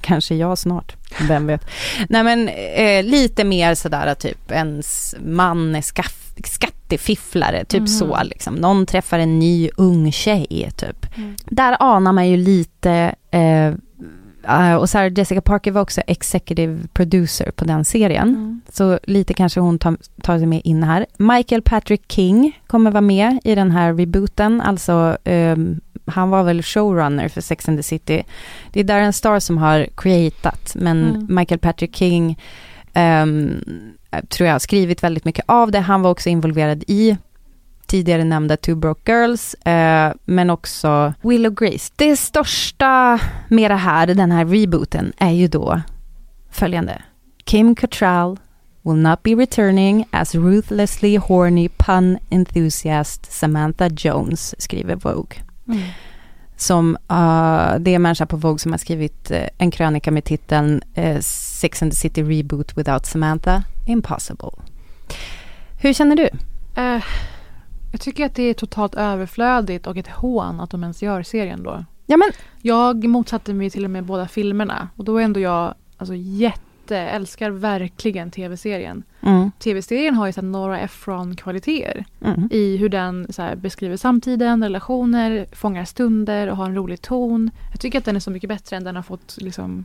kanske jag snart, vem vet. Nej men eh, lite mer sådär typ ens man är skaff, skattefifflare, typ Mhm. så liksom. Någon träffar en ny ung tjej typ. Mm. Där anar man ju lite, eh, eh, och Sarah Jessica Parker var också executive producer på den serien. Mm. Så lite kanske hon tar, tar sig med in här. Michael Patrick King kommer vara med i den här rebooten, alltså ehm, han var väl showrunner för Sex and the City. Det är Darren Star som har creatat, men Mm. Michael Patrick King ehm, tror jag skrivit väldigt mycket av det. Han var också involverad i tidigare nämnda Two Broke Girls, eh, men också Will och Grace. Det största med det här, den här rebooten, är ju då följande. Kim Cattrall will not be returning as ruthlessly horny pun enthusiast Samantha Jones, skriver Vogue. Mm. Som, uh, det är en människa på Vogue som har skrivit eh, en krönika med titeln eh, Sex and the City Reboot without Samantha, impossible. Hur känner du? Eh, jag tycker att det är totalt överflödigt och ett hån att de ens gör serien då. Ja, men... Jag motsatte mig till och med båda filmerna och då är ändå jag alltså, jätte, älskar verkligen tv-serien. Mm. Tv-serien har ju så här Nora Ephron-kvaliteter Mm. i hur den så här, beskriver samtiden, relationer, fångar stunder och har en rolig ton. Jag tycker att den är så mycket bättre än den har fått liksom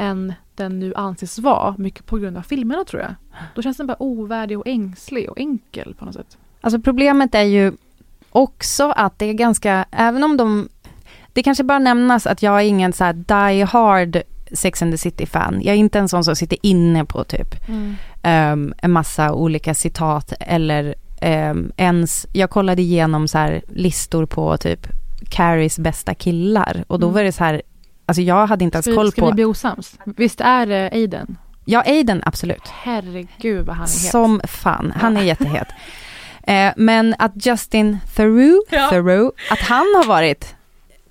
än den nu anses vara, mycket på grund av filmerna tror jag. Då känns den bara ovärdig och ängslig och enkel på något sätt. Alltså problemet är ju också att det är ganska, även om de, det kanske bara nämnas att jag är ingen så här die hard Sex and the City-fan. Jag är inte en sån som sitter inne på typ Mm. ehm, en massa olika citat eller ehm, ens, jag kollade igenom så listor på typ Carries bästa killar och då Mm. var det så här, alltså jag hade inte ens vi, koll ska vi på, bli osams? Visst är det Aiden? ja Aiden absolut. Herregud vad han är het. Som fan, han är jättehet. Eh, men att Justin Theroux, Ja. Theroux, att han har varit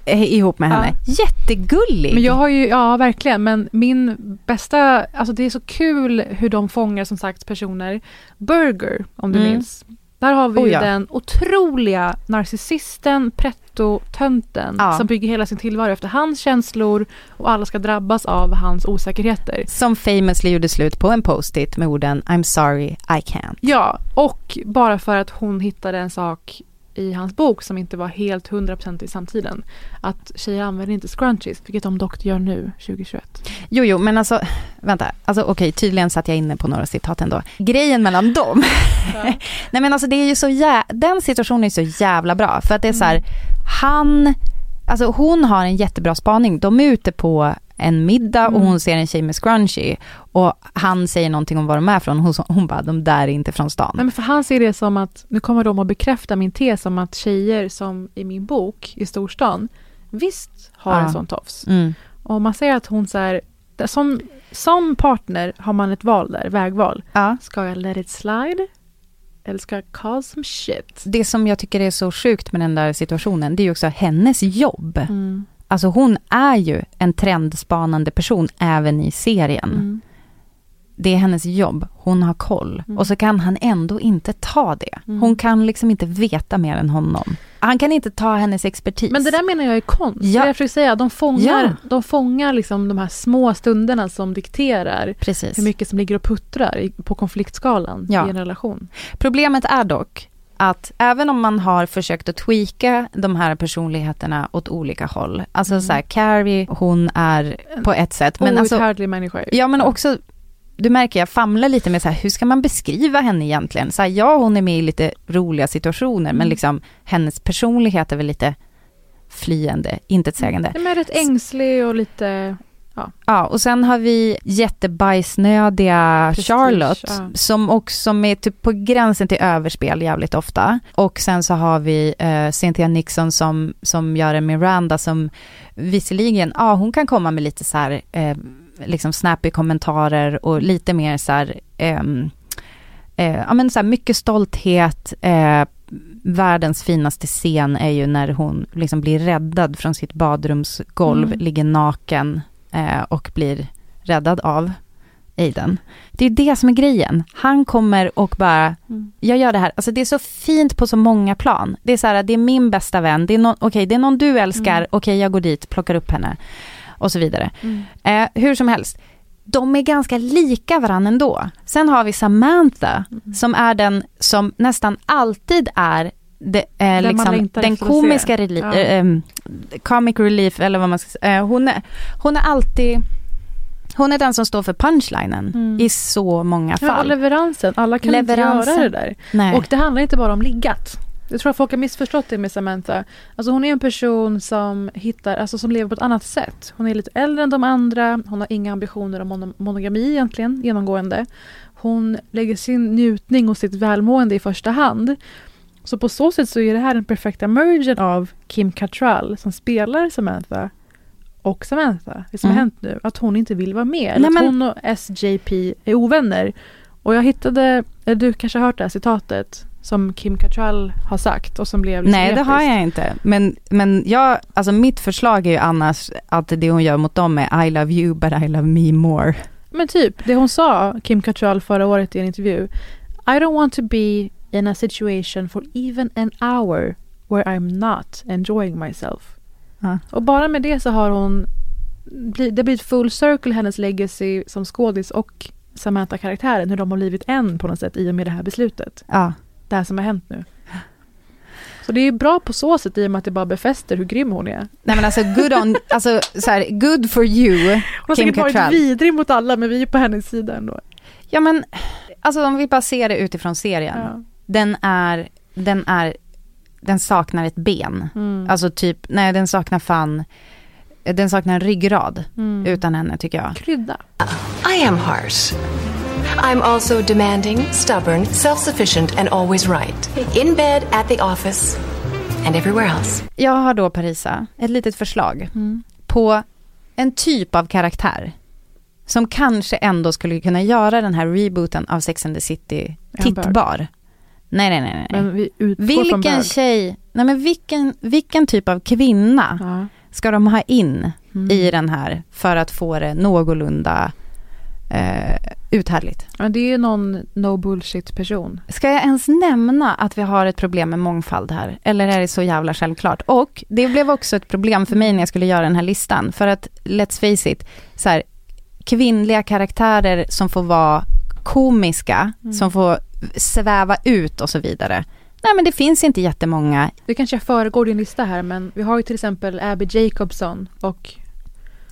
eh, ihop med Ja. henne, jättegullig. Men jag har ju, ja verkligen, men min bästa, alltså det är så kul hur de fångar som sagt personer. Burger, om du Mm. minns. Där har vi Oh, ju ja. den otroliga narcissisten, pretto-tönten Ja. som bygger hela sin tillvaro efter hans känslor och alla ska drabbas av hans osäkerheter. Som famously gjorde slut på en post-it med orden I'm sorry, I can't. Ja, och bara för att hon hittade en sak i hans bok som inte var helt 100% i samtiden. Att tjejer använder inte scrunchies, vilket de dock gör nu 2021. Jo, jo, men alltså, vänta, alltså okej, tydligen satt jag inne på några citat ändå. Grejen mellan dem, nej men alltså det är ju så jä- den situationen är så jävla bra, för att det är så här, han, alltså hon har en jättebra spaning, de är ute på en middag och Mm. hon ser en tjej med scrunchie och han säger någonting om var de är från, hon, hon bara, de där är inte från stan. Nej, men för han ser det som att, nu kommer de att bekräfta min tes om att tjejer som i min bok i storstan visst har Ja. en sån tofs. Mm. Och man säger att hon så här, som, som partner har man ett val där, vägval. Ja. Ska jag let it slide? Jag call some shit? Det som jag tycker är så sjukt med den där situationen, det är ju också hennes jobb. Mm. Alltså hon är ju en trendspanande person även i serien. Mm. Det är hennes jobb, hon har koll. Mm. Och så kan han ändå inte ta det. Mm. Hon kan liksom inte veta mer än honom. Han kan inte ta hennes expertis. Men det där menar jag är konst. Ja. Jag försöker säga, de fångar, Ja. de fångar liksom de här små stunderna som dikterar Precis. hur mycket som ligger och puttrar på konfliktskalan Ja. i en relation. Problemet är dock att även om man har försökt att tweaka de här personligheterna åt olika håll. Alltså Mm. så här, Carrie, hon är på ett sätt. Men alltså, Outhärdlig människa. Ja men också, du märker jag famlar lite med så här, hur ska man beskriva henne egentligen? Så här, ja hon är med i lite roliga situationer men Mm. liksom hennes personlighet är väl lite flyende, intetsägande. Men rätt ängslig och lite... Ja. Ja, och sen har vi jättebajsnödiga Prestige, Charlotte ja. som också är typ på gränsen till överspel jävligt ofta. Och sen så har vi eh, Cynthia Nixon som, som gör en Miranda som visserligen, ja hon kan komma med lite så här, eh, liksom snappy kommentarer och lite mer så här, ehm, eh, ja men så här mycket stolthet, eh, världens finaste scen är ju när hon liksom blir räddad från sitt badrumsgolv, Mm. ligger naken eh, och blir räddad av Aiden. Det är det som är grejen. Han kommer och bara, Mm. jag gör det här. Alltså det är så fint på så många plan. Det är så här, det är min bästa vän, det är någon, okej det är någon du älskar, Mm. okej jag går dit, plockar upp henne och så vidare. Mm. Eh, hur som helst, de är ganska lika varandra ändå. Sen har vi Samantha Mm. som är den som nästan alltid är det, eh, liksom, den komiska reli- Ja. eh, comic relief eller vad man ska säga. Eh, hon, är, hon är alltid hon är den som står för punchlinen Mm. i så många Ja, och fall. leveransen. Alla kan Leveransen. inte göra det där. Nej. Och det handlar inte bara om liggat. Jag tror att folk har missförstått det med Samantha. Alltså hon är en person som hittar, alltså som lever på ett annat sätt. Hon är lite äldre än de andra. Hon har inga ambitioner om mono- monogami egentligen, genomgående. Hon lägger sin njutning och sitt välmående i första hand. Så på så sätt så är det här den perfekta mergen av Kim Cattrall som spelar Samantha och Samantha. Det som Mm. har hänt nu, att hon inte vill vara med. Nej, att men- hon och SJP är ovänner. Och jag hittade, du kanske har hört det här citatet som Kim Cattrall har sagt och som blev liksom Nej det har jag inte. Men, men jag, alltså mitt förslag är ju annars att det hon gör mot dem är I love you but I love me more. Men typ, det hon sa, Kim Cattrall, förra året i en intervju. I don't want to be in a situation for even an hour where I'm not enjoying myself. Ja. Och bara med det så har hon det blir ett full circle hennes legacy som skådis och Samantha-karaktären, hur de har blivit en på något sätt i och med det här beslutet. Ja. Det här som har hänt nu. Så det är bra på så sätt i och med att det bara befäster hur grym hon är. Nej men alltså good on, alltså så här, good for you, Hon har Kim säkert varit Cattrall. vidrig mot alla men vi är på hennes sida ändå. Ja men, alltså om vi bara ser det utifrån serien. Ja. Den är, den är, den saknar ett ben. Mm. Alltså typ, nej den saknar fan, den saknar en ryggrad Mm. utan henne tycker jag. Krydda. I am harsh. I'm also demanding, stubborn, self sufficient, and always right. In bed, at the office, and everywhere else. Jag har då Parisa, ett litet förslag på en typ av karaktär som kanske ändå skulle kunna göra den här rebooten av Sex and the City tittbar. Nej, nej, nej. nej. Men vi från Vilken tjej, nej men vilken, vilken typ av kvinna ska de ha in Mm. i den här för att få det någorlunda eh, uthärdligt? Ja, det är någon no bullshit person. Ska jag ens nämna att vi har ett problem med mångfald här? Eller är det så jävla självklart? Och det blev också ett problem för mig när jag skulle göra den här listan. För att, let's face it, så här, kvinnliga karaktärer som får vara komiska, Mm. som får sväva ut och så vidare. Nej men det finns inte jättemånga. Det kanske föregår din lista här men vi har ju till exempel Abby Jacobson och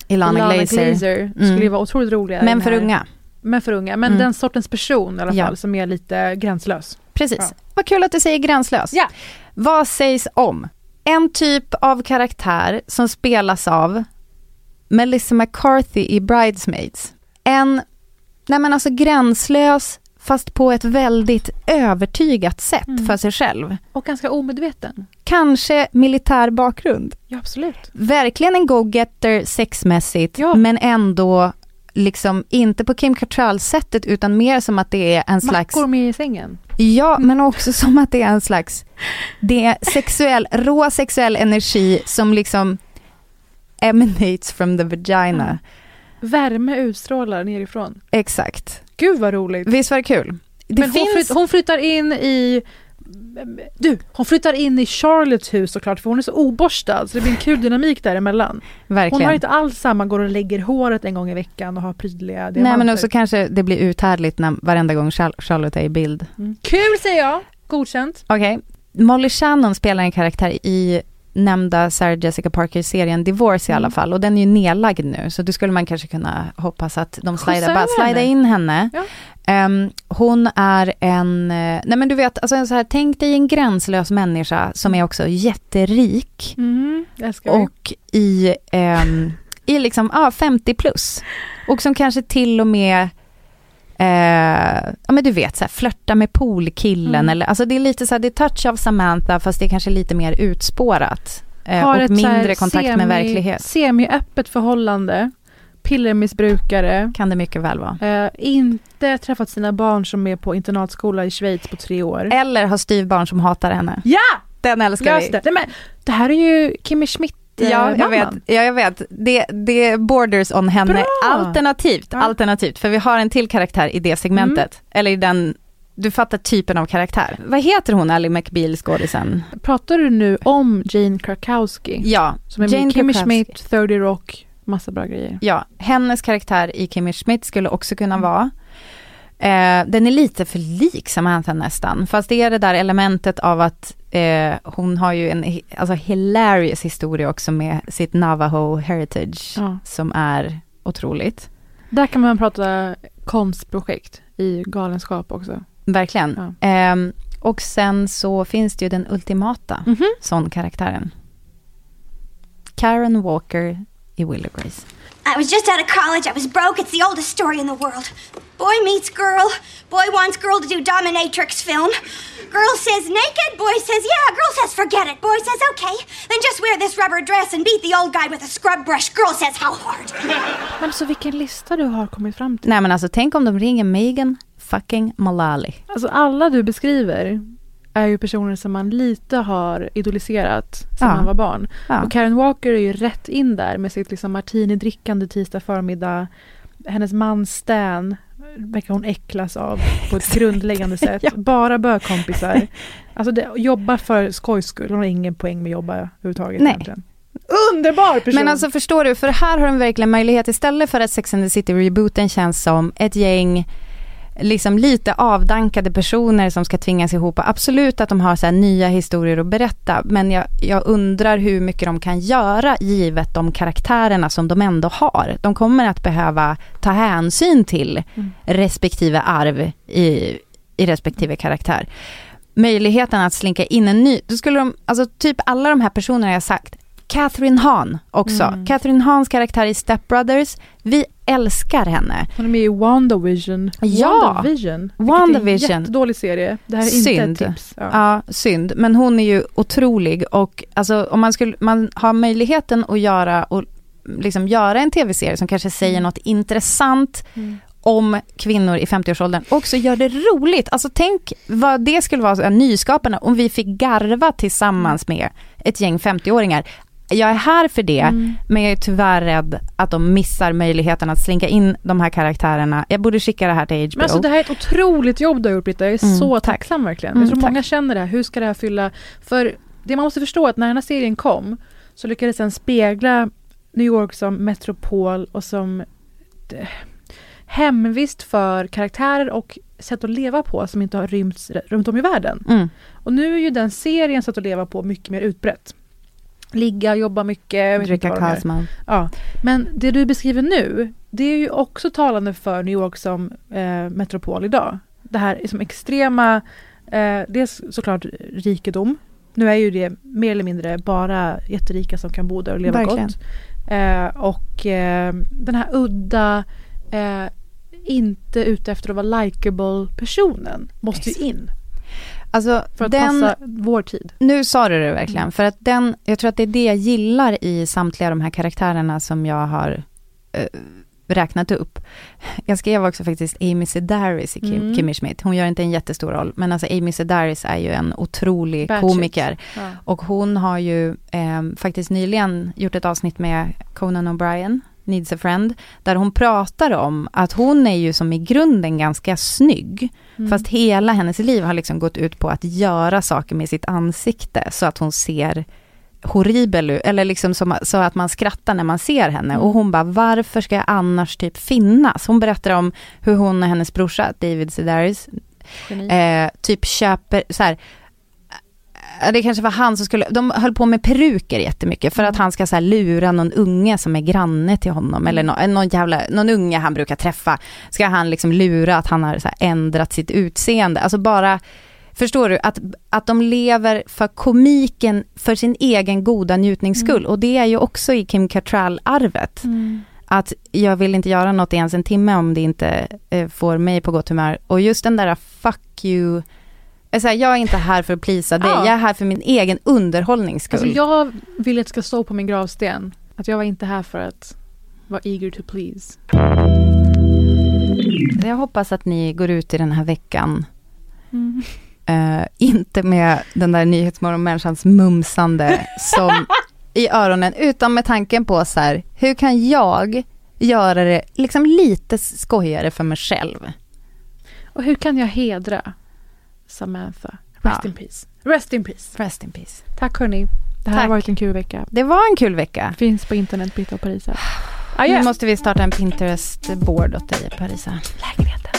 Ilana, Glazer. Skulle Mm. ju vara otroligt roliga. Men för unga. Men för unga. Men Mm. den sortens person i alla Ja. fall som är lite gränslös. Precis. Ja. Vad kul att du säger gränslös. Ja. Vad sägs om en typ av karaktär som spelas av Melissa McCarthy i Bridesmaids. En, nej men alltså gränslös fast på ett väldigt övertygat sätt Mm. för sig själv. Och ganska omedveten. Kanske militär bakgrund. Ja, absolut. Verkligen en go-getter sexmässigt men ändå liksom inte på Kim Cattrall-sättet utan mer som att det är en slags Mackor med i sängen. Ja, men också som att det är en slags, det är sexuell, rå sexuell energi som liksom emanates from the vagina. Värme utstrålar nerifrån. Exakt. Gud vad roligt. Visst var det kul? Det Men hon, finns... flytt, hon flyttar in i du, hon flyttar in i Charlottes hus såklart för hon är så oborstad så det blir en kul dynamik däremellan. Verkligen. Hon har inte alls samma, går och lägger håret en gång i veckan och har prydliga Nej diamanter. men också kanske det blir uthärdligt när varenda gång Char- Charlotte är i bild. Mm. Kul säger jag! Godkänt. Okej, Molly Shannon spelar en karaktär i nämnda Sarah Jessica Parker-serien Divorce i alla Mm. fall och den är ju nedlagd nu så då skulle man kanske kunna hoppas att de slidar, bara slida in henne. Ja. Ehm, hon är en, eh, nej men du vet, alltså en så här, tänk dig en gränslös människa som är också jätterik Mm, och i, ehm, i liksom, ja, 50 plus. Och som kanske till och med Eh, ja men du vet så här, flörta med poolkillen Mm. eller, alltså det är lite så här, det är touch av Samantha fast det är kanske lite mer utspårat. Eh, Har och mindre kontakt med verklighet. Semi-öppet förhållande, pillermissbrukare. Kan det mycket väl vara. Eh, inte träffat sina barn som är på internatskola i Schweiz på tre år. Eller har styvbarn som hatar henne. Ja! Den älskar Lös vi. det. Nej, men, det här är ju Kimmy Schmidt Ja, jag vet. Ja, jag vet. Det, det borders on henne. Bra! Alternativt, alternativt. För vi har en till karaktär i det segmentet. Eller i den, du fattar typen av karaktär. Vad heter hon, Ally McBeal, skådisen? Pratar du nu om Jane Krakowski? Ja, Som är Jane Kimmy. Schmidt, 30 Rock, massa bra grejer. Ja, hennes karaktär i Kimmy Schmidt skulle också kunna vara. Eh, den är lite för lik Samantha nästan. Fast det är det där elementet av att eh, hon har ju en alltså, hilarious historia också med sitt Navajo heritage. Ja. Som är otroligt. Där kan man prata konstprojekt i galenskap också. Verkligen. Ehm, och sen så finns det ju den ultimata Mhm. sån-karaktären. Karen Walker i Willow Grace. I was just out of college. I was broke. It's the oldest story in the world. Boy meets girl. Boy wants girl to do dominatrix film. Girl says naked. Boy says yeah. Girl says forget it. Boy says okay. Then just wear this rubber dress and beat the old guy with a scrub brush. Girl says how hard. Men så vilken lista du har kommit fram till. Nej men alltså tänk om de ringer Megan fucking Mullally. Alltså alla du beskriver är ju personer som man lite har idoliserat sedan Ja. man var barn. Ja. Och Karen Walker är ju rätt in där med sitt liksom martini-drickande tisdag förmiddag. Hennes man Stan verkar hon äcklas av på ett grundläggande sätt. Bara bögkompisar. Alltså det, jobbar för skojs skull. Hon har ingen poäng med att jobba överhuvudtaget Nej. egentligen. underbar person. Men alltså förstår du, för här har de verkligen möjlighet istället för att Sex and the City-rebooten känns som ett gäng liksom lite avdankade personer som ska tvingas ihop. Absolut att de har så nya historier att berätta, men jag, jag undrar hur mycket de kan göra givet de karaktärerna som de ändå har. De kommer att behöva ta hänsyn till Mm. respektive arv i, i respektive karaktär. Möjligheten att slinka in en ny, då skulle de, alltså typ alla de här personerna jag sagt, Catherine Hahn också. Mm. Catherine Hahns karaktär i Step Brothers, vi älskar henne. Hon är med i WandaVision. Ja. WandaVision. WandaVision. Är en jättedålig serie. Det här är synd. inte ett tips. Ja. synd. Men hon är ju otrolig och alltså om man skulle, man har möjligheten att göra och liksom göra en tv-serie som kanske säger något intressant Mm. om kvinnor i 50-årsåldern och också gör det roligt. Alltså tänk vad det skulle vara nyskapande om vi fick garva tillsammans med ett gäng 50-åringar. Jag är här för det, Mm. men jag är tyvärr rädd att de missar möjligheten att slinka in de här karaktärerna. Jag borde skicka det här till HBO. Men alltså det här är ett otroligt jobb du har gjort Britta. Jag är Mm, så tack. tacksam verkligen. Mm, jag tror tack. många känner det här. Hur ska det här fylla... För det man måste förstå är att när den här serien kom så lyckades den spegla New York som metropol och som eh, hemvist för karaktärer och sätt att leva på som inte har rymts runt om i världen. Mm. Och nu är ju den serien sätt att leva på mycket mer utbrett. Ligga, jobba mycket. Dricka. Carlsman. Ja, men det du beskriver nu, det är ju också talande för New York som eh, metropol idag. Det här är som extrema, eh, dels såklart rikedom. Nu är ju det mer eller mindre bara jätterika som kan bo där och leva Verkligen. gott. Eh, och eh, den här udda, eh, inte ute efter att vara likable personen måste ju in. Alltså, För att den, passa vår tid. Nu sa du det verkligen, för att den, jag tror att det är det jag gillar i samtliga de här karaktärerna som jag har eh, räknat upp. Jag skrev också faktiskt Amy Sedaris i Kim, Mm. Kimmy Schmidt. Hon gör inte en jättestor roll, men alltså Amy Sedaris är ju en otrolig Batshit. komiker. Ja. Och hon har ju eh, faktiskt nyligen gjort ett avsnitt med Conan O'Brien, Needs a Friend, där hon pratar om att hon är ju som i grunden ganska snygg, Mm. fast hela hennes liv har liksom gått ut på att göra saker med sitt ansikte så att hon ser horribel eller liksom som, så att man skrattar när man ser henne. Mm. Och hon bara, varför ska jag annars typ finnas? Hon berättar om hur hon och hennes brorsa, David Sedaris, eh, typ köper så här, det kanske var han som skulle, de höll på med peruker jättemycket för att han ska så här lura någon unge som är granne till honom eller nå- någon jävla, någon unge han brukar träffa. Ska han liksom lura att han har så ändrat sitt utseende. Alltså bara, förstår du, att, att de lever för komiken för sin egen goda njutnings skull. Och det är ju också i Kim Cattrall-arvet. Mm. Att jag vill inte göra något i ens en timme om det inte eh, får mig på gott humör. Och just den där fuck you, jag, säger, jag är inte här för att plisa dig, Ja. jag är här för min egen underhållnings skull. Alltså jag vill att det ska stå på min gravsten att jag var inte här för att vara eager to please. Jag hoppas att ni går ut i den här veckan, Mm. eh, inte med den där nyhetsmorgonmänniskans mumsande som i öronen, utan med tanken på så här, hur kan jag göra det liksom lite skojigare för mig själv? Och hur kan jag hedra Samantha? Rest Ja. in peace. Rest in peace. Rest in peace. Tack hörni. Det här Tack. har varit en kul vecka. Det var en kul vecka. Finns på internet, Britta och Parisa. Nu måste vi starta en Pinterest-board åt dig, Parisa. Lägenheten.